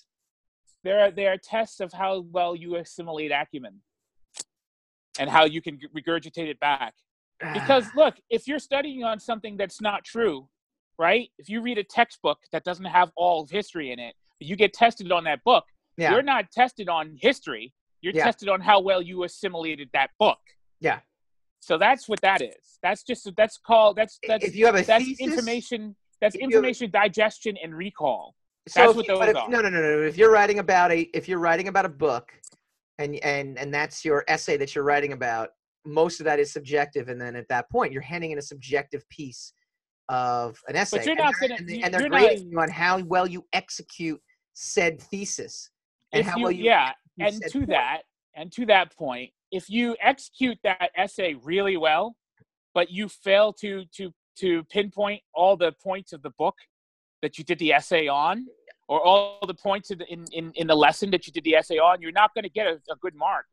There are there are tests of how well you assimilate acumen and how you can regurgitate it back. Because look, if you're studying on something that's not true, right? If you read a textbook that doesn't have all of history in it, but you get tested on that book, yeah, you're not tested on history. You're Yeah. tested on how well you assimilated that book. Yeah. So that's what that is. That's just that's called that's that's if you have a that's thesis, information that's you have information digestion and recall. So That's if what those if- are. No, no, no, no. If you're writing about a, if you're writing about a book, and and and that's your essay that you're writing about, most of that is subjective, and then at that point, you're handing in a subjective piece of an essay. But you're and not they're- gonna- and, you- and they're grading you on how well you execute said thesis, and how you- well you yeah, and to point. that and to that point, if you execute that essay really well, but you fail to to to pinpoint all the points of the book that you did the essay on, or all the points the, in, in in the lesson that you did the essay on, you're not going to get a, a good mark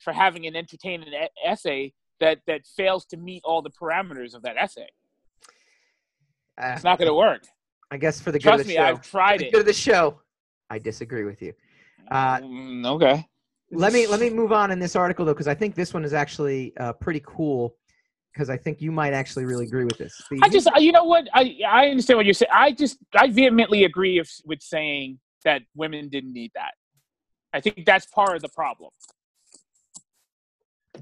for having an entertaining e- essay that that fails to meet all the parameters of that essay. Uh, It's not going to work. I guess for the good Trust of the me, show. I've tried the it. good of the show. I disagree with you. Uh, Mm, okay. Let me let me move on in this article though, because I think this one is actually uh, pretty cool. Because I think you might actually really agree with this. The- I just, you know what? I I understand what you're saying. I just, I vehemently agree if, with saying that women didn't need that. I think that's part of the problem.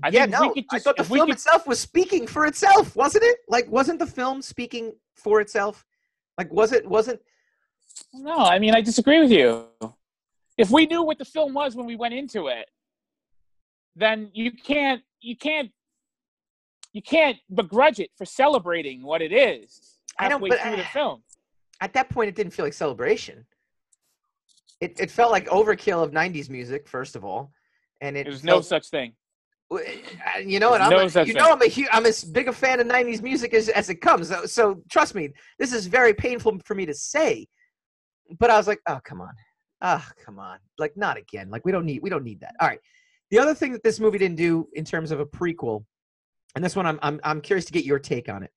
I yeah, think if we no, could I just- thought the film could- itself was speaking for itself, wasn't it? Like, wasn't the film speaking for itself? Like, was it? Wasn't? No, I mean, I disagree with you. If we knew what the film was when we went into it, then you can't, you can't, you can't begrudge it for celebrating what it is I don't- halfway but, through the film. At that point, it didn't feel like celebration. It it felt like overkill of '90s music, first of all, and it There's no such thing. You know what? I'm no a, you know I'm a hu- I'm as big a fan of '90s music as, as it comes. So, so trust me, this is very painful for me to say. But I was like, oh come on, oh come on, like not again. Like we don't need we don't need that. All right. The other thing that this movie didn't do in terms of a prequel, and this one I'm I'm I'm curious to get your take on it.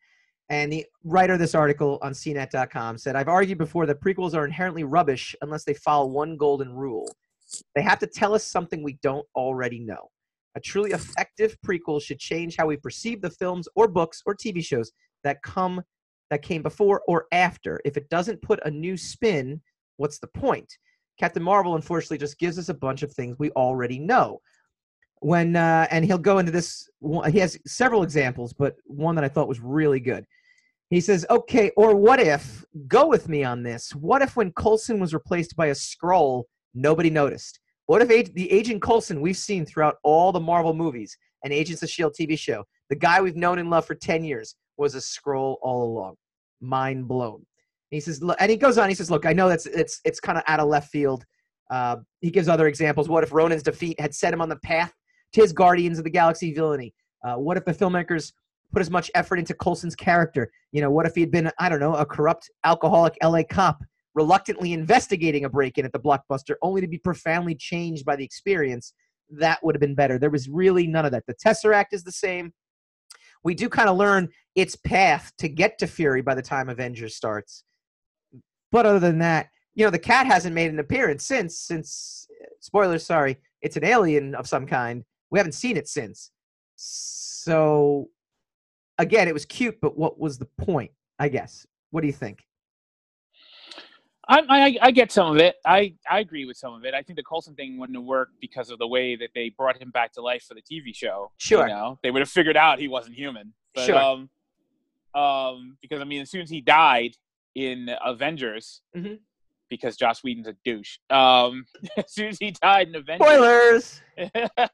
And the writer of this article on CNET.com said, I've argued before that prequels are inherently rubbish unless they follow one golden rule. They have to tell us something we don't already know. A truly effective prequel should change how we perceive the films or books or TV shows that come that came before or after. If it doesn't put a new spin, what's the point? Captain Marvel unfortunately just gives us a bunch of things we already know. When uh, and he'll go into this. He has several examples, but one that I thought was really good. He says, "Okay, or what if? Go with me on this. What if when Coulson was replaced by a Skrull, nobody noticed? What if the Agent Coulson we've seen throughout all the Marvel movies and Agents of Shield TV show, the guy we've known and loved for ten years, was a Skrull all along? Mind blown." He says, and he goes on. He says, "Look, I know that's it's it's kind of out of left field." Uh, he gives other examples. What if Ronan's defeat had set him on the path to his Guardians of the Galaxy villainy? Uh, what if the filmmakers put as much effort into Coulson's character? You know, what if he had been, I don't know, a corrupt, alcoholic LA cop reluctantly investigating a break in at the blockbuster only to be profoundly changed by the experience? That would have been better. There was really none of that. The Tesseract is the same. We do kind of learn its path to get to Fury by the time Avengers starts. But other than that, you know, the cat hasn't made an appearance since, since, spoilers, sorry, it's an alien of some kind. We haven't seen it since. So, again, it was cute, but what was the point? I guess. What do you think? I, I I get some of it. I I agree with some of it. I think the Coulson thing wouldn't have worked because of the way that they brought him back to life for the TV show. Sure. You know, they would have figured out he wasn't human. But, Sure. Um, um, because I mean, as soon as he died in Avengers, Mhm. because Joss Whedon's a douche. Um, as soon as he died in Avengers, Spoilers. uh,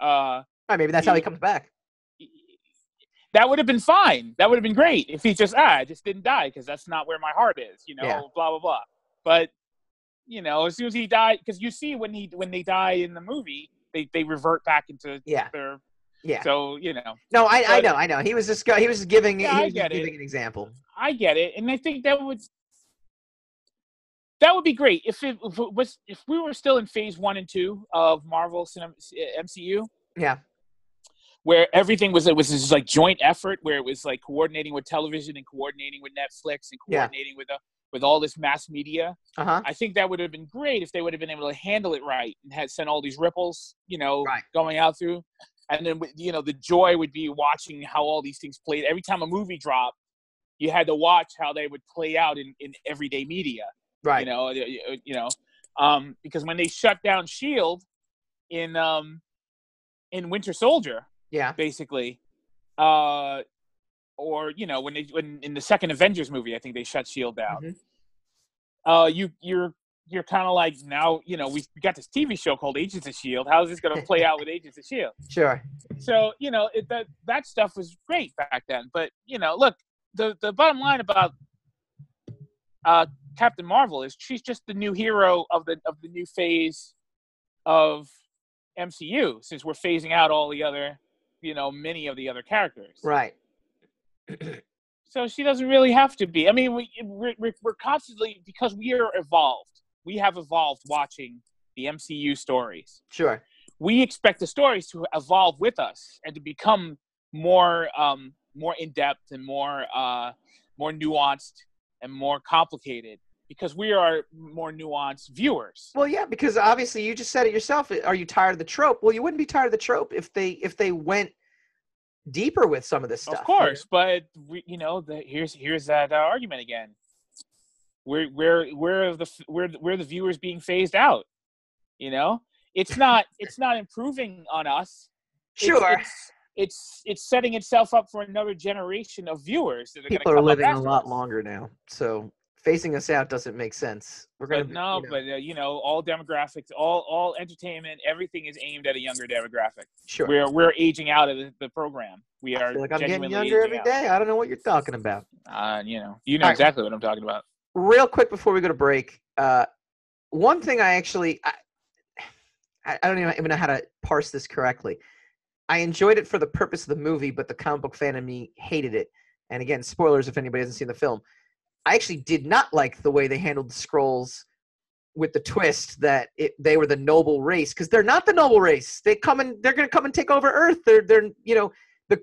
All right, maybe that's how he comes back. that would have been fine. That would have been great if he just ah, I just didn't die because that's not where my heart is, you know, Yeah. blah blah blah. But you know, as soon as he died, because you see when he when they die in the movie, they they revert back into Yeah. their. Yeah. So you know, No, I, I know, I know. He was just he was giving Yeah, he I was just get it. giving an example. I get it, and I think that would that would be great if it, if it was if we were still in phase one and two of Marvel Cinem- MCU. Yeah. where everything was it was this like joint effort where it was like coordinating with television and coordinating with Netflix and Yeah. coordinating with uh, with all this mass media. Uh huh. I think that would have been great if they would have been able to handle it right and had sent all these ripples, you know, Right. going out through. And then you know the joy would be watching how all these things played. Every time a movie dropped, you had to watch how they would play out in, in everyday media Right. you know y- you know um because when they shut down shield in um in winter soldier Yeah. basically uh or you know when they when in the second avengers movie i think they shut shield down Mhm. uh you you're you're kind of like now you know we we got this tv show called agents of shield how's this going to play out with agents of shield Sure. so you know it, that that stuff was great back then but you know look the the bottom line about uh captain marvel is she's just the new hero of the of the new phase of mcu since we're phasing out all the other you know many of the other characters Right. so she doesn't really have to be i mean we we're we're constantly because we are evolved we have evolved watching the mcu stories Sure. we expect the stories to evolve with us and to become more um, more in depth and more uh, more nuanced and more complicated because we are more nuanced viewers. Well, yeah, because obviously you just said it yourself. Are you tired of the trope? Well, you wouldn't be tired of the trope if they if they went deeper with some of this stuff. Of course, but we, you know, the, here's here's that uh, argument again. We're we're we're the we're we're the viewers being phased out. You know, it's not it's not improving on us. Sure. It's, it's it's setting itself up for another generation of viewers that are People are living a lot us. longer now, so facing us out doesn't make sense. We're gonna But no, you know, but uh, you know, all demographics, all all entertainment, everything is aimed at a younger demographic. sure. We're we're aging out of the, the program. We I are feel like I'm getting younger every out. day. I don't know what you're talking about. Uh, you know, you know All right. exactly what I'm talking about. Real quick before we go to break, uh, one thing I actually I, I don't even even know how to parse this correctly. I enjoyed it for the purpose of the movie, but the comic book fan in me hated it. And again, spoilers if anybody hasn't seen the film. I actually did not like the way they handled the Skrulls with the twist that it, they were the noble race because they're not the noble race. They come and they're going to come and take over Earth. They're they're you know the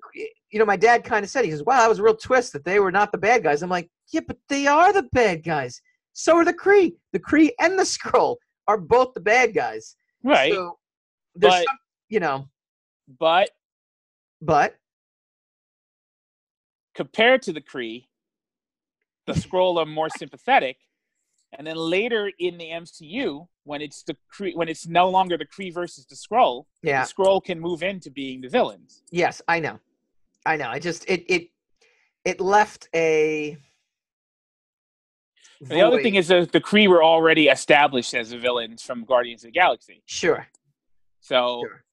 you know my dad kind of said he says wow that was a real twist that they were not the bad guys. I'm like yeah but they are the bad guys. So are the Kree. The Kree and the Skrull are both the bad guys. Right. So there's But- some, you know, but but compared to the Kree, the Skrull are more sympathetic. And then later in the MCU, when it's the Kree, when it's no longer the Kree versus the Skrull, yeah, the Skrull can move into being the villains. yes, I know, I know. I just it it it left a. The other thing is that the Kree were already established as the villains from Guardians of the Galaxy. sure. So, Sure.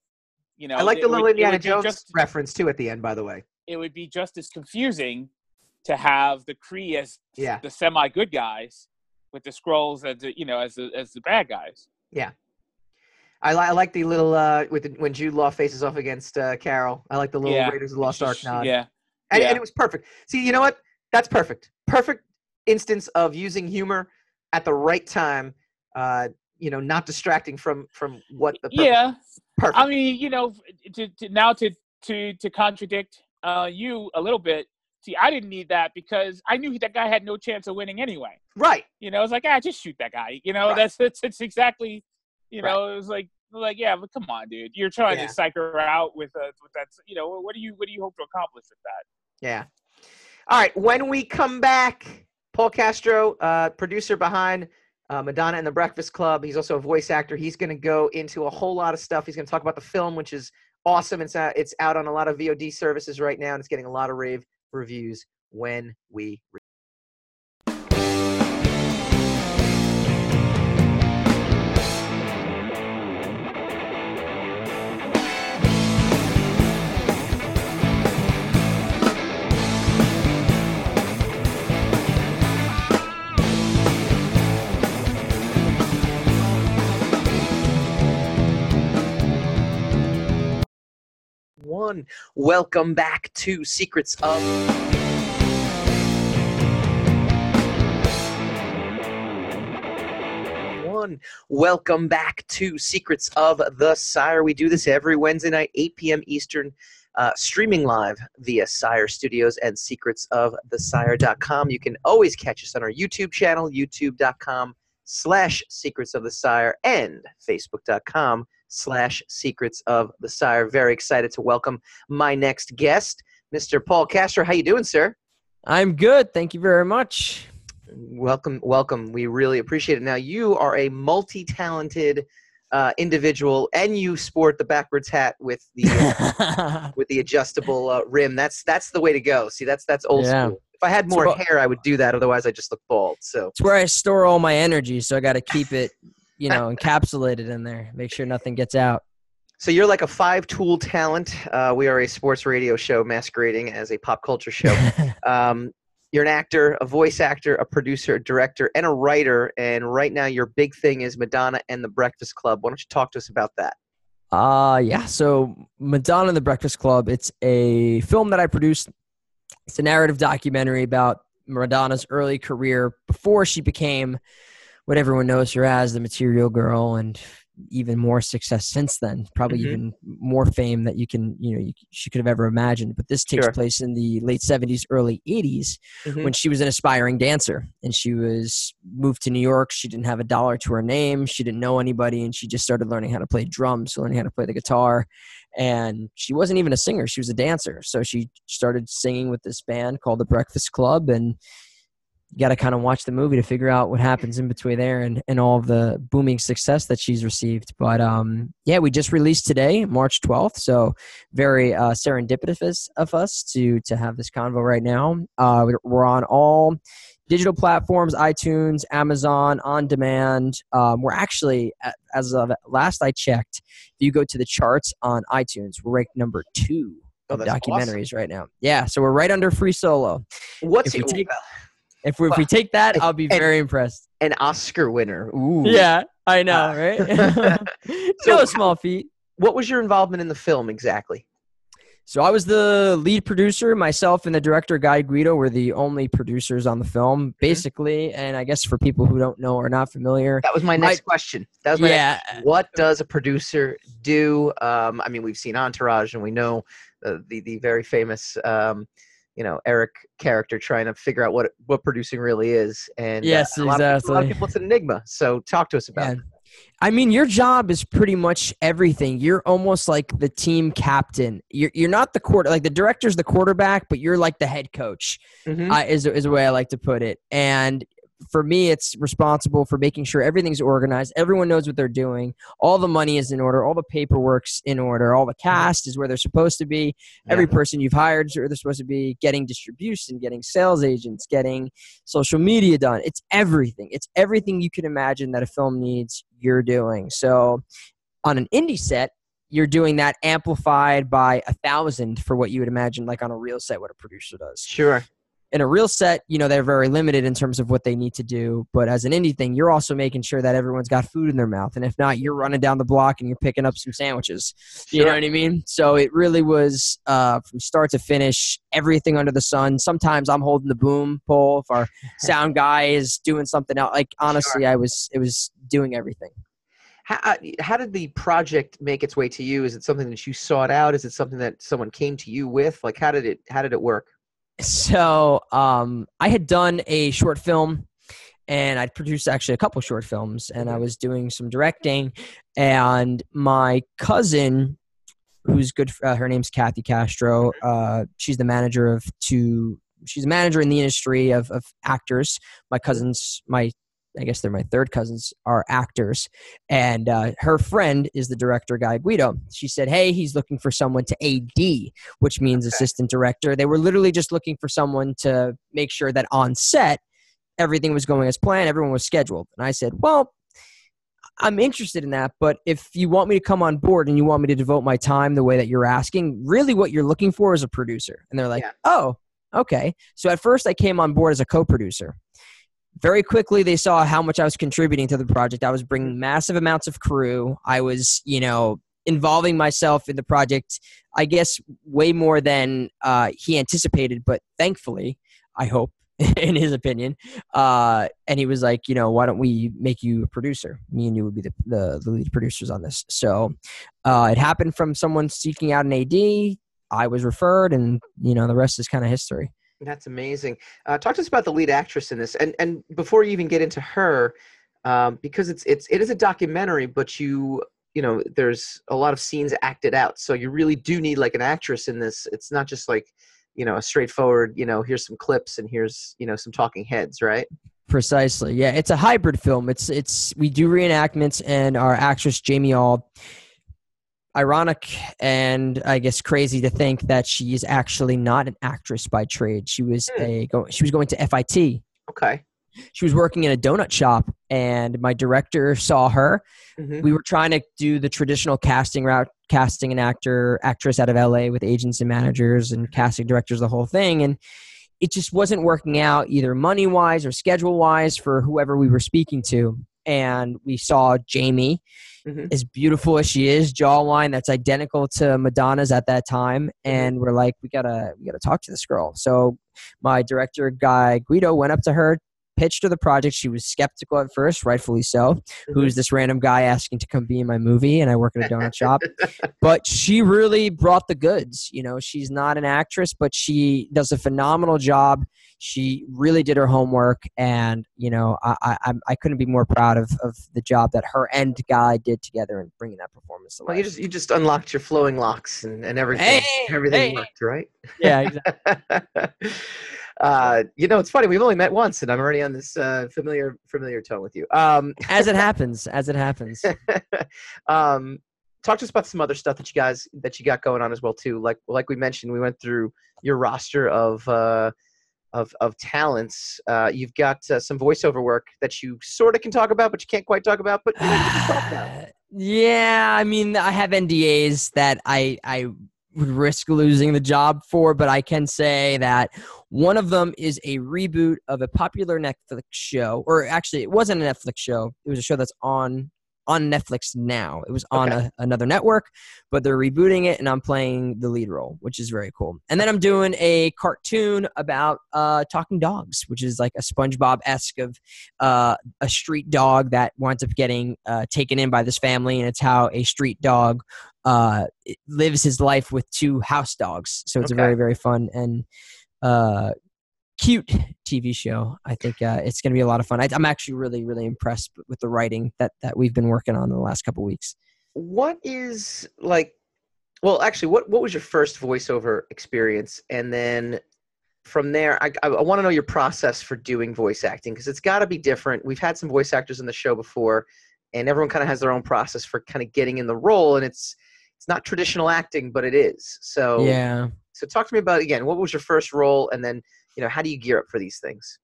you know, I like the little would- Indiana Jones just- reference too at the end, by the way. it would be just as confusing to have the Kree as Yeah. the semi good guys with the Skrulls as the, you know as the as the bad guys. Yeah, I, li- I like the little uh with the, when Jude Law faces off against uh, Carol. I like the little Yeah. Raiders of the Lost Ark nod. Yeah. and, Yeah. and it was perfect. See, you know what? That's perfect. Perfect instance of using humor at the right time. Uh, you know, not distracting from from what the purpose- Yeah. perfect. I mean, you know, to, to now to to to contradict uh, you a little bit. See, I didn't need that because I knew that guy had no chance of winning anyway. right. You know, it's like ah, just shoot that guy. You know, Right. that's it's it's exactly. You Right. know, it was like like yeah, but come on, dude, you're trying Yeah. to psych her out with uh, with that. You know, what do you what do you hope to accomplish with that? Yeah. All right. When we come back, Paul Castro, uh, producer behind uh, Madonna and the Breakfast Club. He's also a voice actor. He's going to go into a whole lot of stuff. He's going to talk about the film, which is awesome. It's out, it's out on a lot of VOD services right now, and it's getting a lot of rave reviews when we. One. Welcome back to Secrets of. One. Welcome back to Secrets of the Sire. We do this every Wednesday night, 8 p.m. Eastern, uh, streaming live via Sire Studios and secretsofthesire.com. You can always catch us on our YouTube channel, youtube.com slash secrets of the sire and facebook.com slash secrets of the sire. Very excited to welcome my next guest mr paul castro. How you doing sir? I'm good. Thank you very much. welcome welcome. We really appreciate it. Now you are a multi-talented uh, individual and you sport the backwards hat with the uh, with the adjustable uh, rim. That's that's the way to go. See that's that's old Yeah. school i had more hair i would do that otherwise i just look bald so it's where I store all my energy, so I got to keep it, you know, encapsulated in there. Make sure nothing gets out. So you're like a five tool talent. Uh, we are a sports radio show masquerading as a pop culture show. um, you're an actor, a voice actor, a producer, a director, and a writer. And right now, your big thing is Madonna and the Breakfast Club. Why don't you talk to us about that? Uh yeah. So Madonna and the Breakfast Club. It's a film that I produced. It's a narrative documentary about Madonna's early career before she became what everyone knows her as, the Material Girl, and even more success since then. Probably Mhm. even more fame that you can, you know, you, she could have ever imagined. But this takes Sure. place in the late '70s, early '80s, Mhm. when she was an aspiring dancer and she was moved to New York. She didn't have a dollar to her name. She didn't know anybody, and she just started learning how to play drums, learning how to play the guitar. And she wasn't even a singer; she was a dancer. So she started singing with this band called the Breakfast Club, and you got to kind of watch the movie to figure out what happens in between there and, and all of the booming success that she's received. But um, yeah, we just released today, March 12th. So very uh, serendipitous of us to to have this convo right now. Uh, we're- on all digital platforms, iTunes, Amazon, on demand. Um, we're actually, as of last I checked, if you go to the charts on iTunes, we're ranked number two. of that's documentaries right now. Yeah, so we're right under Free Solo. What's If take- If we, if we take that, I'll be and- very impressed. an Oscar winner? Ooh. Yeah, I know, Uh, right? So- no small feat. What was your involvement in the film exactly? So I was the lead producer. Myself and the director Guy Guido were the only producers on the film, basically. And I guess for people who don't know or not familiar, That was my next I- question. That was my next yeah, what does a producer do? Um, I mean, we've seen Entourage, and we know uh, the the very famous, um, you know, Eric character trying to figure out what what producing really is. And uh, Yes, a lot Of, a lot exactly. of people, it's an enigma. So talk to us about. Yeah. it. I mean, your job is pretty much everything. You're almost like the team captain. You're you're not the quarter like the director's the quarterback, but you're like the head coach. Mhm. uh, is is the way I like to put it. And for me, it's responsible for making sure everything's organized. Everyone knows what they're doing. All the money is in order. All the paperwork's in order. All the mm-hmm. cast is where they're supposed to be. Every person you've hired is where they're supposed to be. Getting distribution, getting sales agents, getting social media done. It's everything. It's everything you can imagine that a film needs. You're doing so. On an indie set, you're doing that amplified by a thousand for what you would imagine like on a real set what a producer does Sure. In a real set, you know, they're very limited in terms of what they need to do. But as an indie thing, you're also making sure that everyone's got food in their mouth. And if not, you're running down the block and you're picking up some sandwiches. You know what I mean? So it really was uh, from start to finish, everything under the sun. Sometimes I'm holding the boom pole if our sound guy is doing something else. Like honestly, I was it was doing everything. How, uh, how did the project make its way to you? Is it something that you sought out? Is it something that someone came to you with? Like, how did it how did it work? So um, I had done a short film, and I'd produced actually a couple short films, and I was doing some directing. And my cousin, who's good, uh, her name's Kathy Castro. Uh, she's the manager of two. She's a manager in the industry of, of actors. My cousins, my I guess they're my third cousins, are actors. And uh, her friend is the director, Guy Guido. She said, Hey, he's looking for someone to AD, which means assistant director. They were literally just looking for someone to make sure that on set, everything was going as planned, everyone was scheduled. And I said, Well, I'm interested in that, but if you want me to come on board and you want me to devote my time the way that you're asking, really what you're looking for is a producer. And they're like, Yeah. Oh, okay. So at first I came on board as a co producer very quickly they saw how much I was contributing to the project. I was bringing massive amounts of crew. I was, you know, involving myself in the project. I guess way more than uh, he anticipated, but thankfully, I hope, in his opinion. Uh, and he was like, you know, why don't we make you a producer? Me and you would be the the, the lead producers on this. So uh, it happened from someone seeking out an AD. I was referred, and you know, the rest is kind of history. That's amazing. Uh, talk to us about the lead actress in this, and and before you even get into her, um, because it's it's it is a documentary, but you you know there's a lot of scenes acted out, so you really do need like an actress in this. It's not just like you know a straightforward you know here's some clips and here's you know some talking heads, right? Precisely. Yeah, it's a hybrid film. It's it's we do reenactments and our actress Jamie Auld ironic and I guess crazy to think that she is actually not an actress by trade. She was Hmm. a she was going to FIT. Okay. She was working in a donut shop and my director saw her. Mhm. We were trying to do the traditional casting route, casting an actor, actress out of LA with agents and managers and casting directors, the whole thing. And it just wasn't working out either money wise or schedule wise for whoever we were speaking to. And we saw Jamie, Mhm. as beautiful as she is, jawline that's identical to Madonna's at that time. And we're like, we gotta, we gotta talk to this girl. So my director, Guy Guido, went up to her, pitched her the project. She was skeptical at first, rightfully so. Mm-hmm. Who's this random guy asking to come be in my movie? And I work at a donut shop. But she really brought the goods. You know, she's not an actress, but she does a phenomenal job. She really did her homework, and you know, I I, I'm- couldn't be more proud of, of the job that her and Guy did together in bringing that performance to Well, you just you just unlocked your flowing locks and, and everything. Hey, everything hey. worked, right? yeah, exactly. uh, you know, it's funny. We've only met once, and I'm already on this uh, familiar familiar tone with you. Um, as it happens, as it happens. um, talk to us about some other stuff that you guys that you got going on as well too. Like like we mentioned, we went through your roster of uh, of of talents. Uh, you've got uh, some voiceover work that you sort of can talk about, but you can't quite talk about. But you know, talk about. yeah, I mean, I have NDAs that I I would risk losing the job for, but I can say that one of them is a reboot of a popular Netflix show, or actually, it wasn't a Netflix show. It was a show that's on on Netflix now. It was on Okay. a, another network, but they're rebooting it, and I'm playing the lead role, which is very cool. And then I'm doing a cartoon about uh, talking dogs, which is like a SpongeBob esque of uh, a street dog that winds up getting uh, taken in by this family, and it's how a street dog uh, lives his life with two house dogs. So it's Okay. a very very fun and uh, cute TV show. I think uh, it's going to be a lot of fun. I, I'm actually really really impressed with the writing that that we've been working on in the last couple weeks. what is like well actually what what was your first voiceover experience and then from there i, I, want to know your process for doing voice acting because it's got to be different we've had some voice actors in the show before and everyone kind of has their own process for kind of getting in the role and it's it's not traditional acting but it is so Yeah. so talk to me about again what was your first role and then you know how do you gear up for these things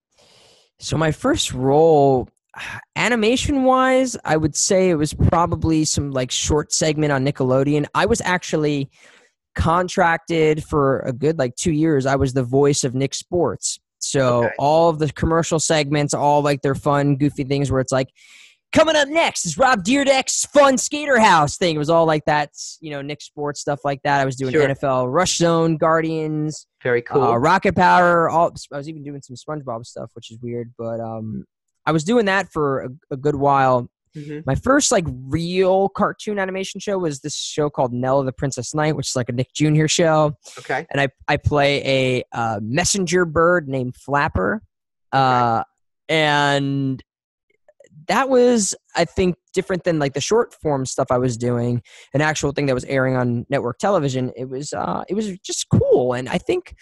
So my first role, animation wise, I would say it was probably some like short segment on Nickelodeon. I was actually contracted for a good like two years. I was the voice of Nick Sports. So Okay. all of the commercial segments, all like their fun, goofy things where it's like, coming up next is Rob Dyrdek's fun skater house thing. It was all like that, you know, Nick Sports stuff like that. I was doing Sure. NFL Rush Zone, Guardians, very cool uh, Rocket Power. All I was even doing some SpongeBob stuff, which is weird, but um, I was doing that for a, a good while. Mhm. My first like real cartoon animation show was this show called Nella the Princess Knight, which is like a Nick Jr. show, okay and I I play a uh, messenger bird named Flapper, uh, and that was I think different than like the short form stuff I was doing, an actual thing that was airing on network television. It was uh, it was just cool, and I think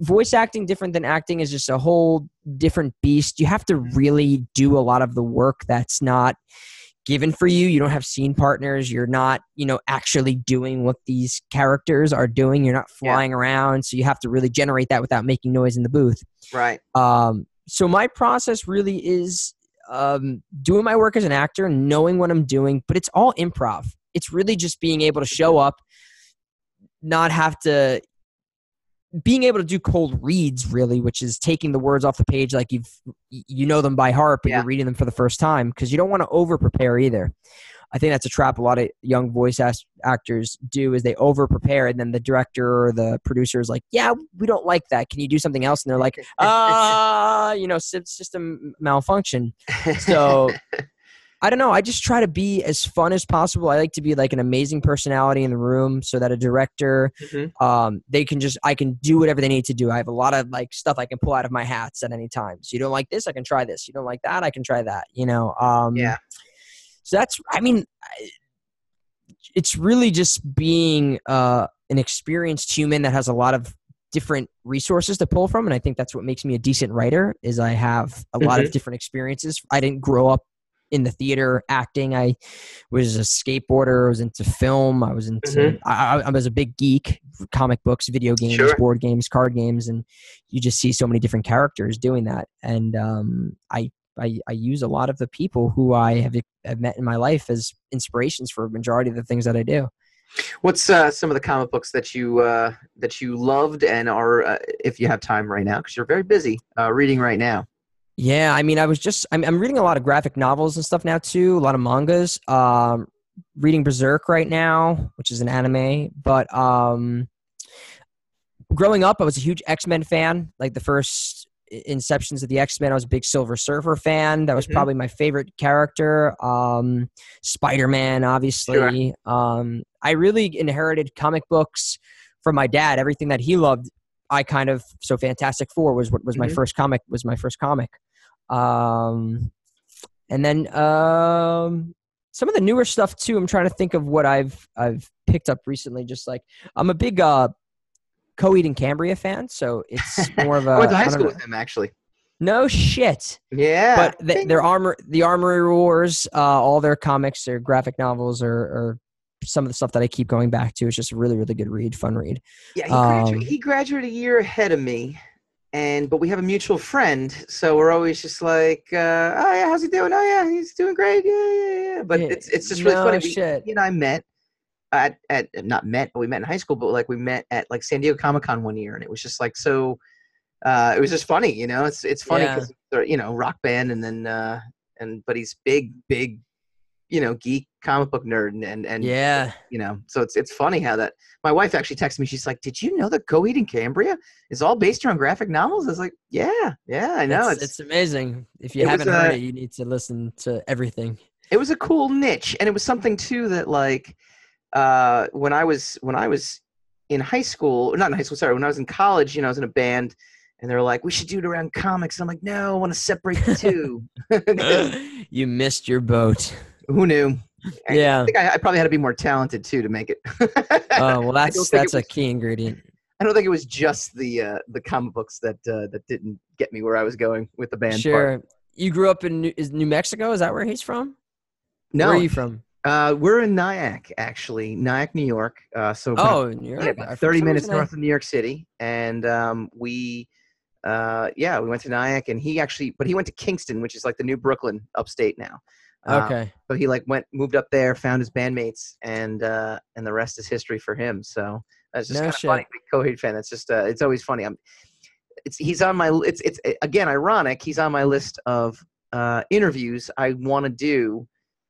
voice acting different than acting is just a whole different beast. You have to really do a lot of the work that's not given for you. You don't have scene partners. You're not, you know, actually doing what these characters are doing. You're not Yeah. flying around, so you have to really generate that without making noise in the booth. right Um, so my process really is um, doing my work as an actor, knowing what I'm doing, but it's all improv. It's really just being able to show up, not have to being able to do cold reads really which is taking the words off the page like you've you know them by heart but Yeah. you're reading them for the first time because you don't want to over prepare either i think that's a trap a lot of young voice actors do is they over prepare and then the director or the producer is like yeah we don't like that can you do something else and they're like uh you know system malfunction so I don't know. I just try to be as fun as possible. I like to be like an amazing personality in the room so that a director, Mhm. um, they can just, I can do whatever they need to do. I have a lot of like stuff I can pull out of my hats at any time. So you don't like this, I can try this. You don't like that, I can try that, you know? Um, Yeah. So that's, I mean, it's really just being uh, an experienced human that has a lot of different resources to pull from and i think that's what makes me a decent writer is i have a lot of different experiences i didn't grow up in the theater acting i was a skateboarder i was into film i was into Mhm. I, I, I was a big geek comic books video games Sure. board games card games and you just see so many different characters doing that and um, I, I i use a lot of the people who i have, have met in my life as inspirations for a majority of the things that i do What's uh, some of the comic books that you uh, that you loved and are, uh, if you have time right now, because you're very busy uh, reading right now? Yeah, I mean, I was just I'm, I'm reading a lot of graphic novels and stuff now too, a lot of mangas. Um, reading Berserk right now, which is an anime. But um, growing up, I was a huge X Men fan. Like the first inceptions of the X-Men. I was a big Silver Surfer fan. That was Mhm. probably my favorite character. Um, Spider-Man, obviously. Um, I really inherited comic books from my dad. Everything that he loved, I kind of so Fantastic Four was what was my Mhm. first comic. Was my first comic. Um, and then um, some of the newer stuff too. I'm trying to think of what I've I've picked up recently. Just like I'm a big uh, Coheed and Cambria fan, so it's more of a I went to high school with him actually. no shit. Yeah, But the, their armor, the Amory Wars, uh, all their comics, their graphic novels, are, are some of the stuff that I keep going back to. It's just a really, really good read, fun read. Yeah, he, Um, graduated, he graduated a year ahead of me, and but we have a mutual friend, so we're always just like, uh, "Oh yeah, how's he doing? Oh yeah, he's doing great. Yeah, yeah, yeah." But Yeah, it's it's just really no funny. We, shit. he and I met at at not met, but we met in high school. But like we met at like San Diego Comic Con one year, and it was just like so. Uh, it was just funny, you know. It's it's funny Yeah. because you know rock band, and then uh, and but he's big, big, you know, geek comic book nerd, and and, and Yeah, you know so it's it's funny how that my wife actually texted me she's like did you know that coheed and cambria is all based around graphic novels i was like yeah yeah i know it's, it's, it's amazing. If you haven't heard uh, it, you need to listen to everything. it was a cool niche and it was something too that like uh when i was when i was in high school not in high school sorry when i was in college you know i was in a band and they're like we should do it around comics i'm like no i want to separate the two you missed your boat. who knew I- Yeah. i think I, I probably had to be more talented too to make it Oh well, that's that's it a key ingredient. I don't think it was just the uh, the comic books that uh, that didn't get me where I was going with the band. part. Sure. You grew up in New, is New Mexico? Is that where he's from? No, Where are you from? Uh, we're in Nyack actually, Nyack, New York. Uh, so Oh, New York. yeah, about thirty minutes north of New York City, and um, we. Uh, yeah, we went to Nyack, and he actually, but he went to Kingston, which is like the new Brooklyn, upstate now. Uh, Okay. So he like went, moved up there, found his bandmates, and uh, and the rest is history for him. So that's just No kind of funny. Coheed fan. That's just, uh, it's always funny. I'm, it's he's on my, it's it's again ironic. He's on my list of uh, interviews I want to do.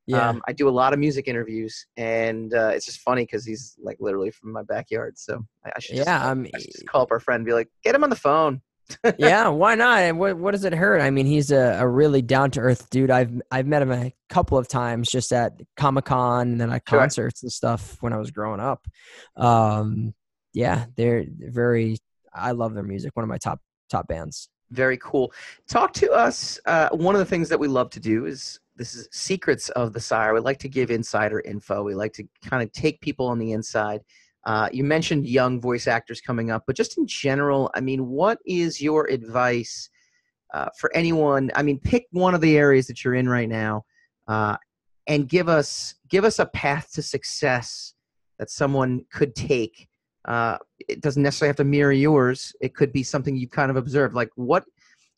Yeah. Um, I do a lot of music interviews, and uh, it's just funny because he's like literally from my backyard. So I, I should just, Yeah, call- I'm- I should just call up our friend and be like, get him on the phone. yeah, why not? And what what does it hurt? I mean, he's a, a really down to earth dude. I've I've met him a couple of times just at Comic Con and then at Sure. concerts and stuff when I was growing up. Um, yeah, they're very. I love their music. One of my top top bands. Very cool. Talk to us. Uh, one of the things that we love to do is this is secrets of the sire. We like to give insider info. We like to kind of take people on the inside. Uh, you mentioned young voice actors coming up, but just in general, I mean, what is your advice uh, for anyone? I mean, pick one of the areas that you're in right now, uh, and give us give us a path to success that someone could take. Uh, it doesn't necessarily have to mirror yours. It could be something you've kind of observed. Like what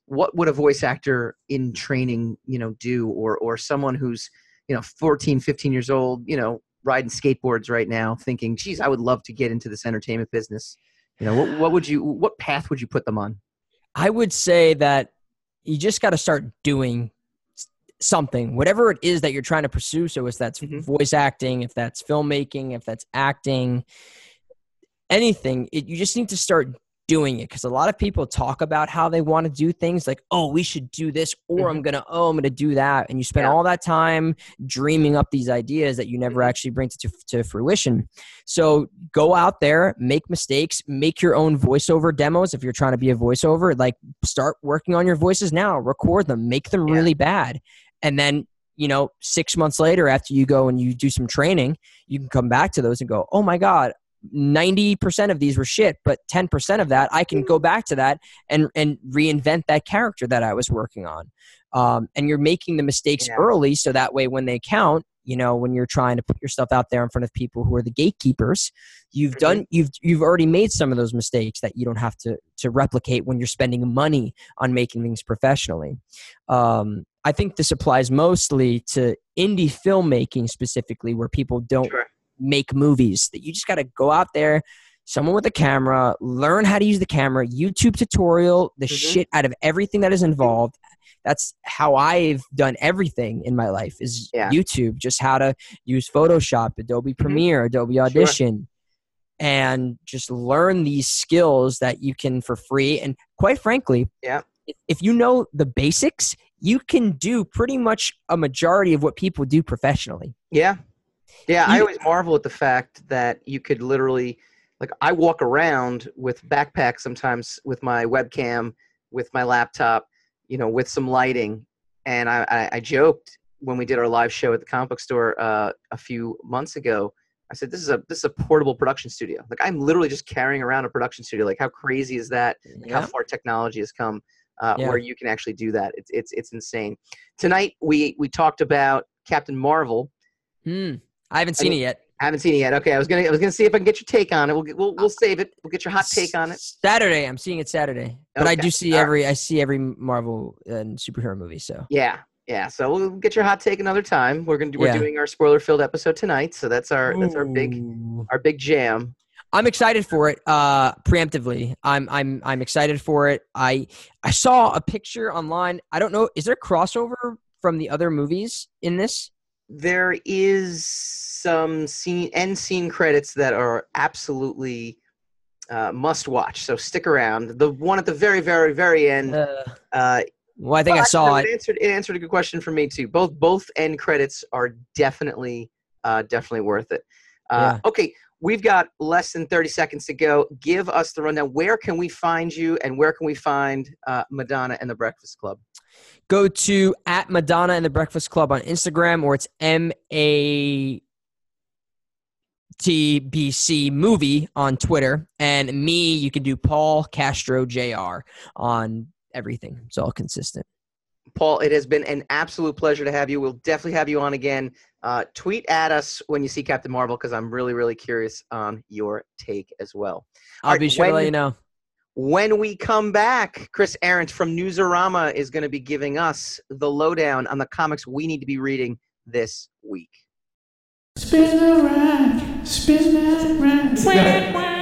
what would a voice actor in training, you know, do, or or someone who's you know 14, 15 years old, you know, riding skateboards right now, thinking, "Geez, I would love to get into this entertainment business." You know, what, what would you, what path would you put them on? I would say that you just got to start doing something, whatever it is that you're trying to pursue. So, if that's Mhm. voice acting, if that's filmmaking, if that's acting, anything, it, you just need to start doing it because a lot of people talk about how they want to do things like oh we should do this or i'm gonna oh i'm gonna do that and you spend Yeah. all that time dreaming up these ideas that you never Mhm. actually bring to, to fruition so go out there make mistakes make your own voiceover demos if you're trying to be a voiceover like start working on your voices now record them make them Yeah. really bad and then you know six months later after you go and you do some training you can come back to those and go oh my god 90% of these were shit but 10% of that i can go back to that and and reinvent that character that i was working on um, and you're making the mistakes Yeah. early so that way when they count you know when you're trying to put yourself out there in front of people who are the gatekeepers you've Mhm. done you've you've already made some of those mistakes that you don't have to to replicate when you're spending money on making things professionally um, i think this applies mostly to indie filmmaking specifically where people don't Sure. Make movies that you just got to go out there someone with a camera learn how to use the camera youtube tutorial the Mhm. shit out of everything that is involved that's how i've done everything in my life is Yeah. youtube just how to use photoshop adobe premiere adobe audition and just learn these skills that you can for free and quite frankly Yeah. if you know the basics, you can do pretty much a majority of what people do professionally. Yeah. Yeah, I always marvel at the fact that you could literally like I walk around with backpack sometimes with my webcam, with my laptop, you know, with some lighting. And I, I, I joked when we did our live show at the comic book store uh, a few months ago. I said, "This is a this is a portable production studio. Like I'm literally just carrying around a production studio. Like how crazy is that? Like, how far technology has come, uh, Yeah. where you can actually do that. It's it's it's insane. Tonight we we talked about Captain Marvel. Hmm. I haven't seen it yet. I haven't seen it yet. Okay, I was gonna I was gonna see if I can get your take on it. We'll get, we'll we'll save it. We'll get your hot take on it. Saturday. I'm seeing it Saturday, but I do see all right. every I see every Marvel and superhero movie. So Yeah, yeah. So we'll get your hot take another time. We're gonna we're Yeah. doing our spoiler filled episode tonight. So that's our that's our big our big jam. I'm excited for it. Uh, preemptively, I'm I'm I'm excited for it. I I saw a picture online. I don't know. Is there crossover from the other movies in this? There is some scene end scene credits that are absolutely uh, must watch. So stick around. The one at the very very very end. Uh, Uh, well, I think I saw it. It answered, it answered a good question for me too. Both both end credits are definitely uh, definitely worth it. Uh, Okay, we've got less than thirty seconds to go. Give us the rundown. Where can we find you, and where can we find uh, Madonna and the Breakfast Club? Go to at Madonna and the Breakfast Club on Instagram, or it's M A T B C movie on Twitter, and me. You can do Paul Castro Jr. on everything. It's all consistent. Paul, it has been an absolute pleasure to have you. We'll definitely have you on again. Uh, tweet at us when you see Captain Marvel because I'm really, really curious on your take as well. I'll Alright, be sure to let you know. When we come back, Chris Arrant from Newsarama is going to be giving us the lowdown on the comics we need to be reading this week. Spin the rack, spin that rack.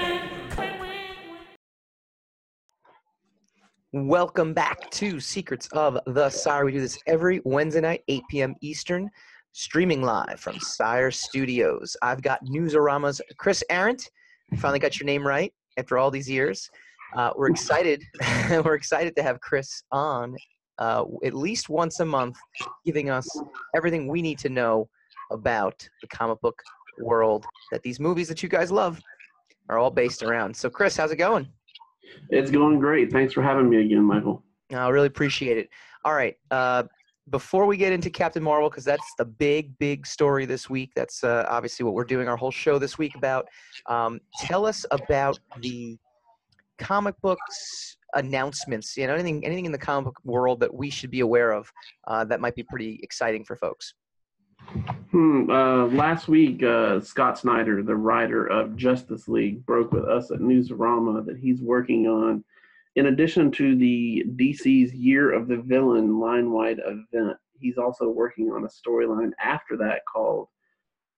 Welcome back to Secrets of the Sire. We do this every Wednesday night, 8 p.m. Eastern, streaming live from Sire Studios. I've got Newsarama's Chris Arrant. Finally got your name right after all these years. Uh, we're excited. we're excited to have Chris on uh, at least once a month, giving us everything we need to know about the comic book world that these movies that you guys love are all based around. So, Chris, how's it going? It's going great. Thanks for having me again, Michael. I really appreciate it. All right. Uh, before we get into Captain Marvel, because that's the big, big story this week. That's uh, obviously what we're doing our whole show this week about. Um, tell us about the comic books announcements. You know, anything, anything in the comic book world that we should be aware of uh, that might be pretty exciting for folks. Hmm. Uh, last week, uh, Scott Snyder, the writer of Justice League, broke with us at Newsarama that he's working on, in addition to the DC's Year of the Villain line-wide event, he's also working on a storyline after that called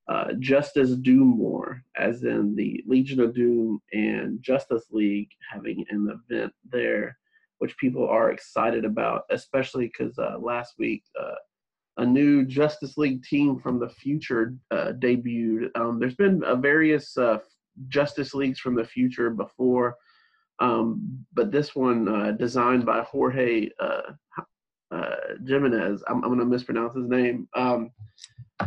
uh, Justice Doom War, as in the Legion of Doom and Justice League having an event there, which people are excited about, especially because uh, last week. Uh, a new Justice League team from the future uh, debuted. Um, there's been uh, various uh, Justice Leagues from the future before, um, but this one, uh, designed by Jorge uh, uh, Jimenez, I'm, I'm going to mispronounce his name, um,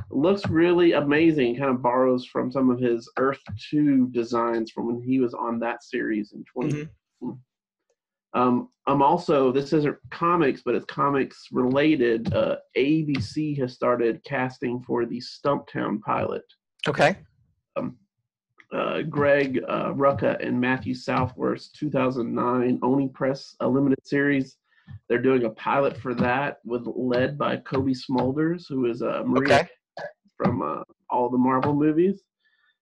looks really amazing. Kind of borrows from some of his Earth 2 designs from when he was on that series in 20. Um, I'm also this isn't comics, but it's comics related. Uh, ABC has started casting for the Stumptown pilot. Okay. Um, uh, Greg uh, Rucka and Matthew Southworth's 2009 Oni Press a limited series. They're doing a pilot for that with led by Cobie Smulders, who is a Maria Okay. from uh, all the Marvel movies,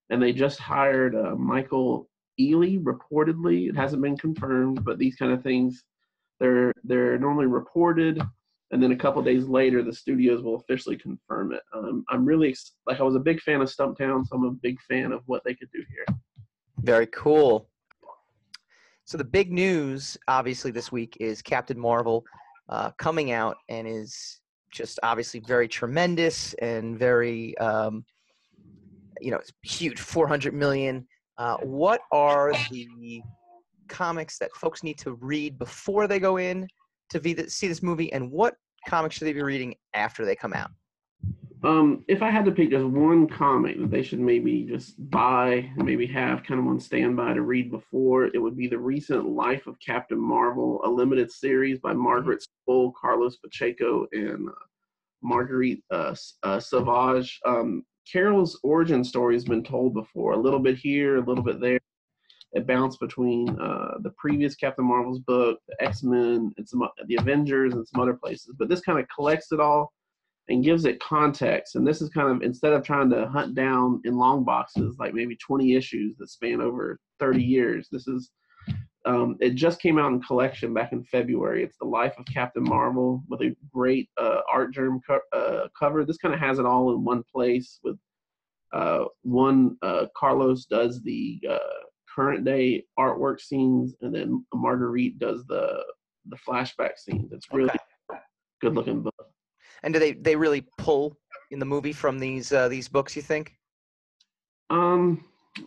and they just hired uh, Michael Ealy. Reportedly, it hasn't been confirmed, but these kind of things, they're they're normally reported, and then a couple days later, the studios will officially confirm it. Um, I'm really like I was a big fan of Stumptown, so I'm a big fan of what they could do here. Very cool. So the big news, obviously, this week is Captain Marvel uh, coming out and is just obviously very tremendous and very, um, you know, huge, 400 million. Uh, what are the comics that folks need to read before they go in to be, see this movie, and what comics should they be reading after they come out? Um, if I had to pick just one comic that they should maybe just buy maybe have kind of on standby to read before, it would be the recent Life of Captain Marvel, a limited series by Margaret Stohl, Carlos Pacheco, and uh, Marguerite uh, uh, Sauvage. Um, Carol's origin story has been told before, a little bit here, a little bit there. It bounced between uh, the previous Captain Marvel's book, the X Men, and some the Avengers, and some other places. But this kind of collects it all and gives it context. And this is kind of instead of trying to hunt down in long boxes like maybe 20 issues that span over 30 years. This is um, it just came out in collection back in February. It's the Life of Captain Marvel with a great uh, Artgerm co- uh, cover. This kind of has it all in one place. With uh, one, uh, Carlos does the uh, current day artwork scenes, and then Marguerite does the the flashback scenes. It's really good looking book. And do they they really pull in the movie from these uh, these books? You think? Um,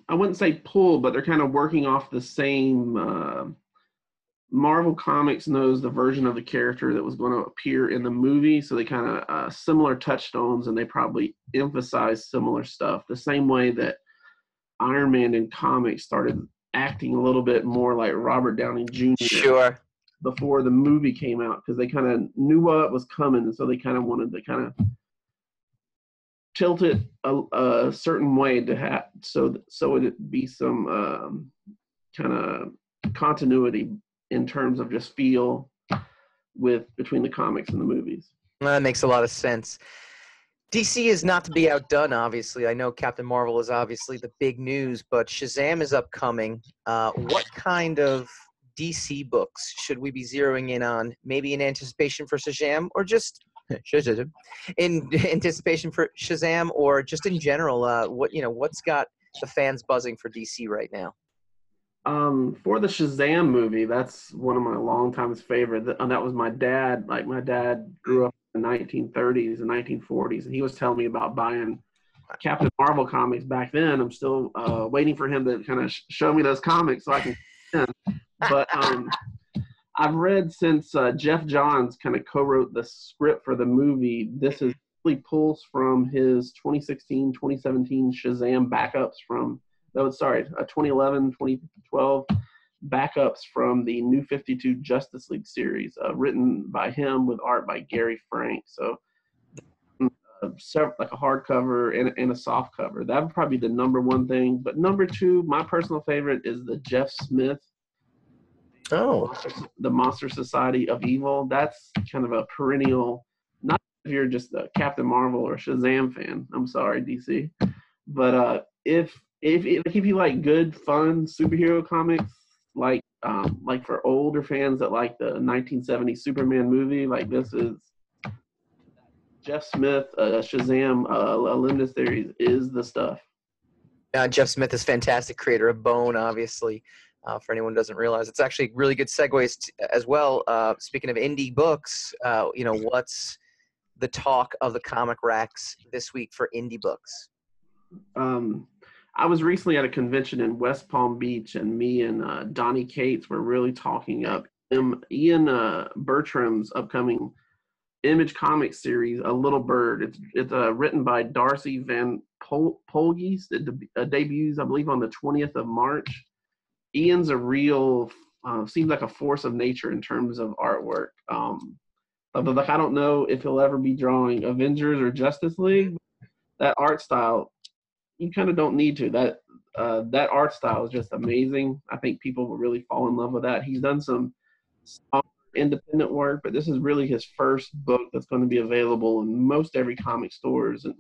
I wouldn't say pull, but they're kind of working off the same. Uh, Marvel Comics knows the version of the character that was going to appear in the movie, so they kind of uh, similar touchstones, and they probably emphasize similar stuff. The same way that Iron Man in comics started acting a little bit more like Robert Downey Jr. Sure. before the movie came out because they kind of knew what was coming, and so they kind of wanted to kind of tilt it a, a certain way to have so so it'd be some um, kind of continuity in terms of just feel with between the comics and the movies. Well, That makes a lot of sense. DC is not to be outdone, obviously. I know Captain Marvel is obviously the big news, but Shazam is upcoming. Uh, what kind of DC books should we be zeroing in on? Maybe in anticipation for Shazam, or just in anticipation for Shazam, or just in general? Uh, what you know, what's got the fans buzzing for DC right now? Um, for the Shazam movie, that's one of my longtime favorite. And that was my dad. Like my dad grew up in the 1930s and 1940s, and he was telling me about buying Captain Marvel comics back then. I'm still uh, waiting for him to kind of sh- show me those comics so I can. but um, I've read since uh, Geoff Johns kind of co-wrote the script for the movie. This is really pulls from his 2016, 2017 Shazam backups from no, sorry, uh, 2011, 2012 backups from the New 52 Justice League series, uh, written by him with art by Gary Frank. So, uh, several, like a hardcover and, and a soft cover. That would probably be the number one thing. But number two, my personal favorite is the Jeff Smith, Oh, the Monster Society of Evil. That's kind of a perennial. Not if you're just a Captain Marvel or Shazam fan. I'm sorry, DC. But uh, if if if you like good, fun superhero comics, like um, like for older fans that like the 1970 Superman movie, like this is Jeff Smith, uh, Shazam, uh, a limited series is the stuff. Uh, Jeff Smith is fantastic, creator of Bone, obviously. Uh, for anyone who doesn't realize, it's actually really good segues t- as well. Uh, speaking of indie books, uh, you know what's the talk of the comic racks this week for indie books? um, I was recently at a convention in West Palm Beach, and me and uh, Donny Cates were really talking up Ian uh, Bertram's upcoming Image comic series, A Little Bird. It's it's uh, written by Darcy Van Pol- Poelgeest. It deb- uh, debuts, I believe, on the 20th of March. Ian's a real, uh, seems like a force of nature in terms of artwork. Um, like I don't know if he'll ever be drawing Avengers or Justice League. That art style you kind of don't need to. That uh, that art style is just amazing. I think people will really fall in love with that. He's done some independent work, but this is really his first book that's going to be available in most every comic stores and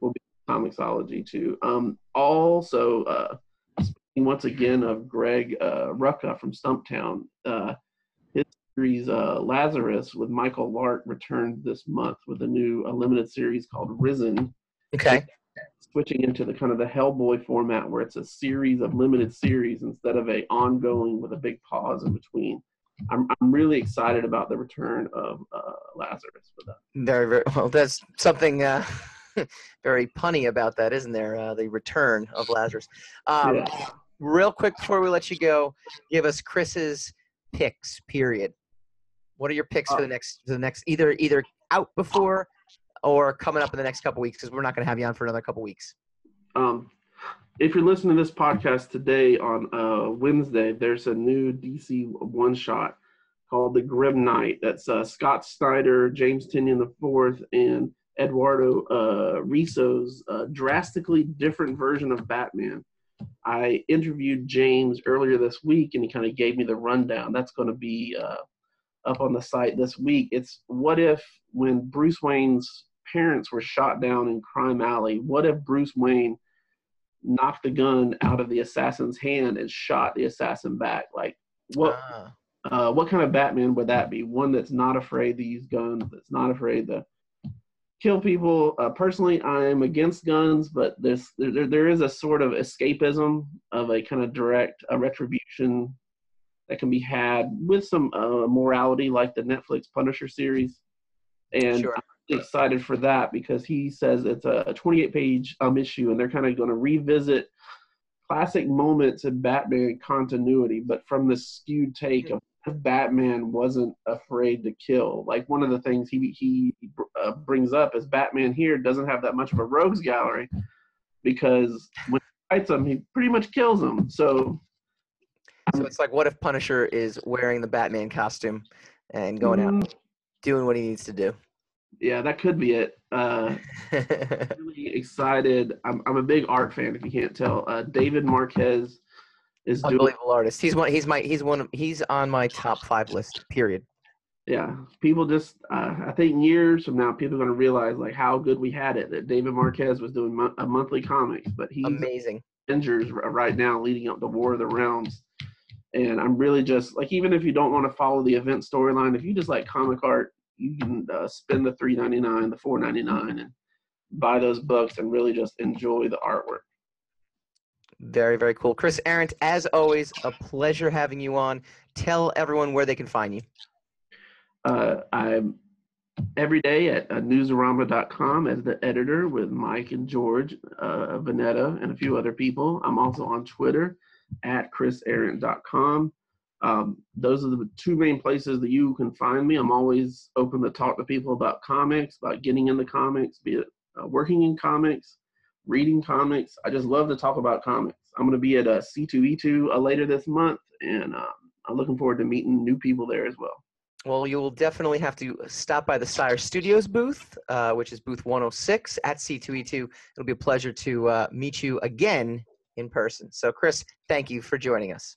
will be Comixology too. Um, also, uh, speaking once again of Greg uh, Rucka from Stumptown, uh, his series uh, Lazarus with Michael Lark returned this month with a new a limited series called Risen Okay. Switching into the kind of the Hellboy format where it's a series of limited series instead of a ongoing with a big pause in between. I'm I'm really excited about the return of uh, Lazarus with that. Very, very well. That's something uh, very punny about that, isn't there? Uh, the return of Lazarus. Um, Yeah. Real quick before we let you go, give us Chris's picks. Period. What are your picks for Uh, the next for the next either either out before or coming up in the next couple weeks because we're not going to have you on for another couple weeks. Um, if you're listening to this podcast today on uh, Wednesday, there's a new DC one shot called The Grim Knight. That's uh, Scott Snyder, James Tynion IV, and Eduardo uh, Risso's uh, drastically different version of Batman. I interviewed James earlier this week, and he kind of gave me the rundown. That's going to be uh, up on the site this week. It's what if when Bruce Wayne's parents were shot down in Crime Alley, what if Bruce Wayne knocked the gun out of the assassin's hand and shot the assassin back? Like, what Ah. uh, what kind of Batman would that be? One that's not afraid to use guns, that's not afraid to kill people. Uh, personally, I'm against guns, but this there, there- there is a sort of escapism of a kind of direct a retribution that can be had with some uh, morality, like the Netflix Punisher series. And Sure. Excited for that because he says it's a 28 page um, issue, and they're kind of going to revisit classic moments in Batman continuity, but from the skewed take of Batman wasn't afraid to kill. Like one of the things he he uh, brings up is Batman here doesn't have that much of a rogues gallery because when he fights him, he pretty much kills him. So So it's like, what if Punisher is wearing the Batman costume and going out mm, doing what he needs to do? Yeah, that could be it. Uh, really excited. I'm I'm a big art fan. If you can't tell, uh, David Marquez is doing Unbelievable artist. He's one. He's my. He's one. of- He's on my top five list. Period. yeah people just uh, i think years from now people are going to realize like how good we had it that david marquez was doing mo- a monthly comics but he's Amazing. avengers right now leading up to war of the realms and i'm really just like even if you don't want to follow the event storyline if you just like comic art you can uh, spend the 399 the 499 and buy those books and really just enjoy the artwork Very very cool. Chris Arrant, as always, a pleasure having you on. Tell everyone where they can find you. Uh, I'm every day at uh, newsarama.com as the editor with Mike and George, uh, Vanetta, and a few other people. I'm also on Twitter at chrisarrant.com. Um, those are the two main places that you can find me. I'm always open to talk to people about comics, about getting into comics, be it uh, working in comics, reading comics. I just love to talk about comics. I'm going to be at a C2E2 uh, later this month, and um, I'm looking forward to meeting new people there as well. Well, you will definitely have to stop by the Sire Studios booth, uh, which is booth 106 at C2E2. It'll be a pleasure to uh, meet you again in person. So, Chris, thank you for joining us.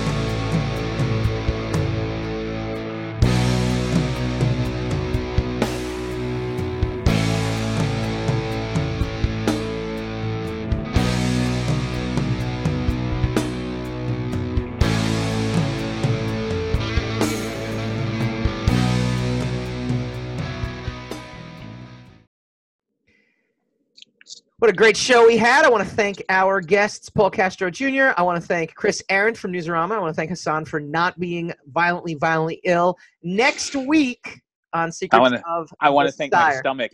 What a great show we had. I want to thank our guests, Paul Castro Jr. I want to thank Chris Arrant from Newsarama. I want to thank Hassan for not being violently, violently ill. Next week on Secrets wanna- of I want to thank my stomach.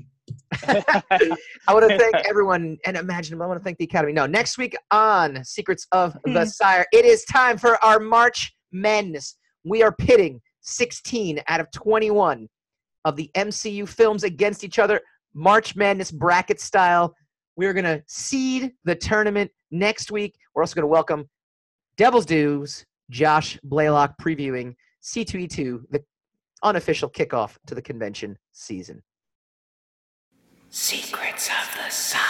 I want to thank everyone and imagine I want to thank the Academy. No, next week on Secrets of hmm. the Sire, it is time for our March Madness. We are pitting 16 out of 21 of the MCU films against each other, March Madness bracket style. We're going to seed the tournament next week. We're also going to welcome Devil's Due's, Josh Blaylock previewing C2E2, the unofficial kickoff to the convention season. Secrets of the Sire.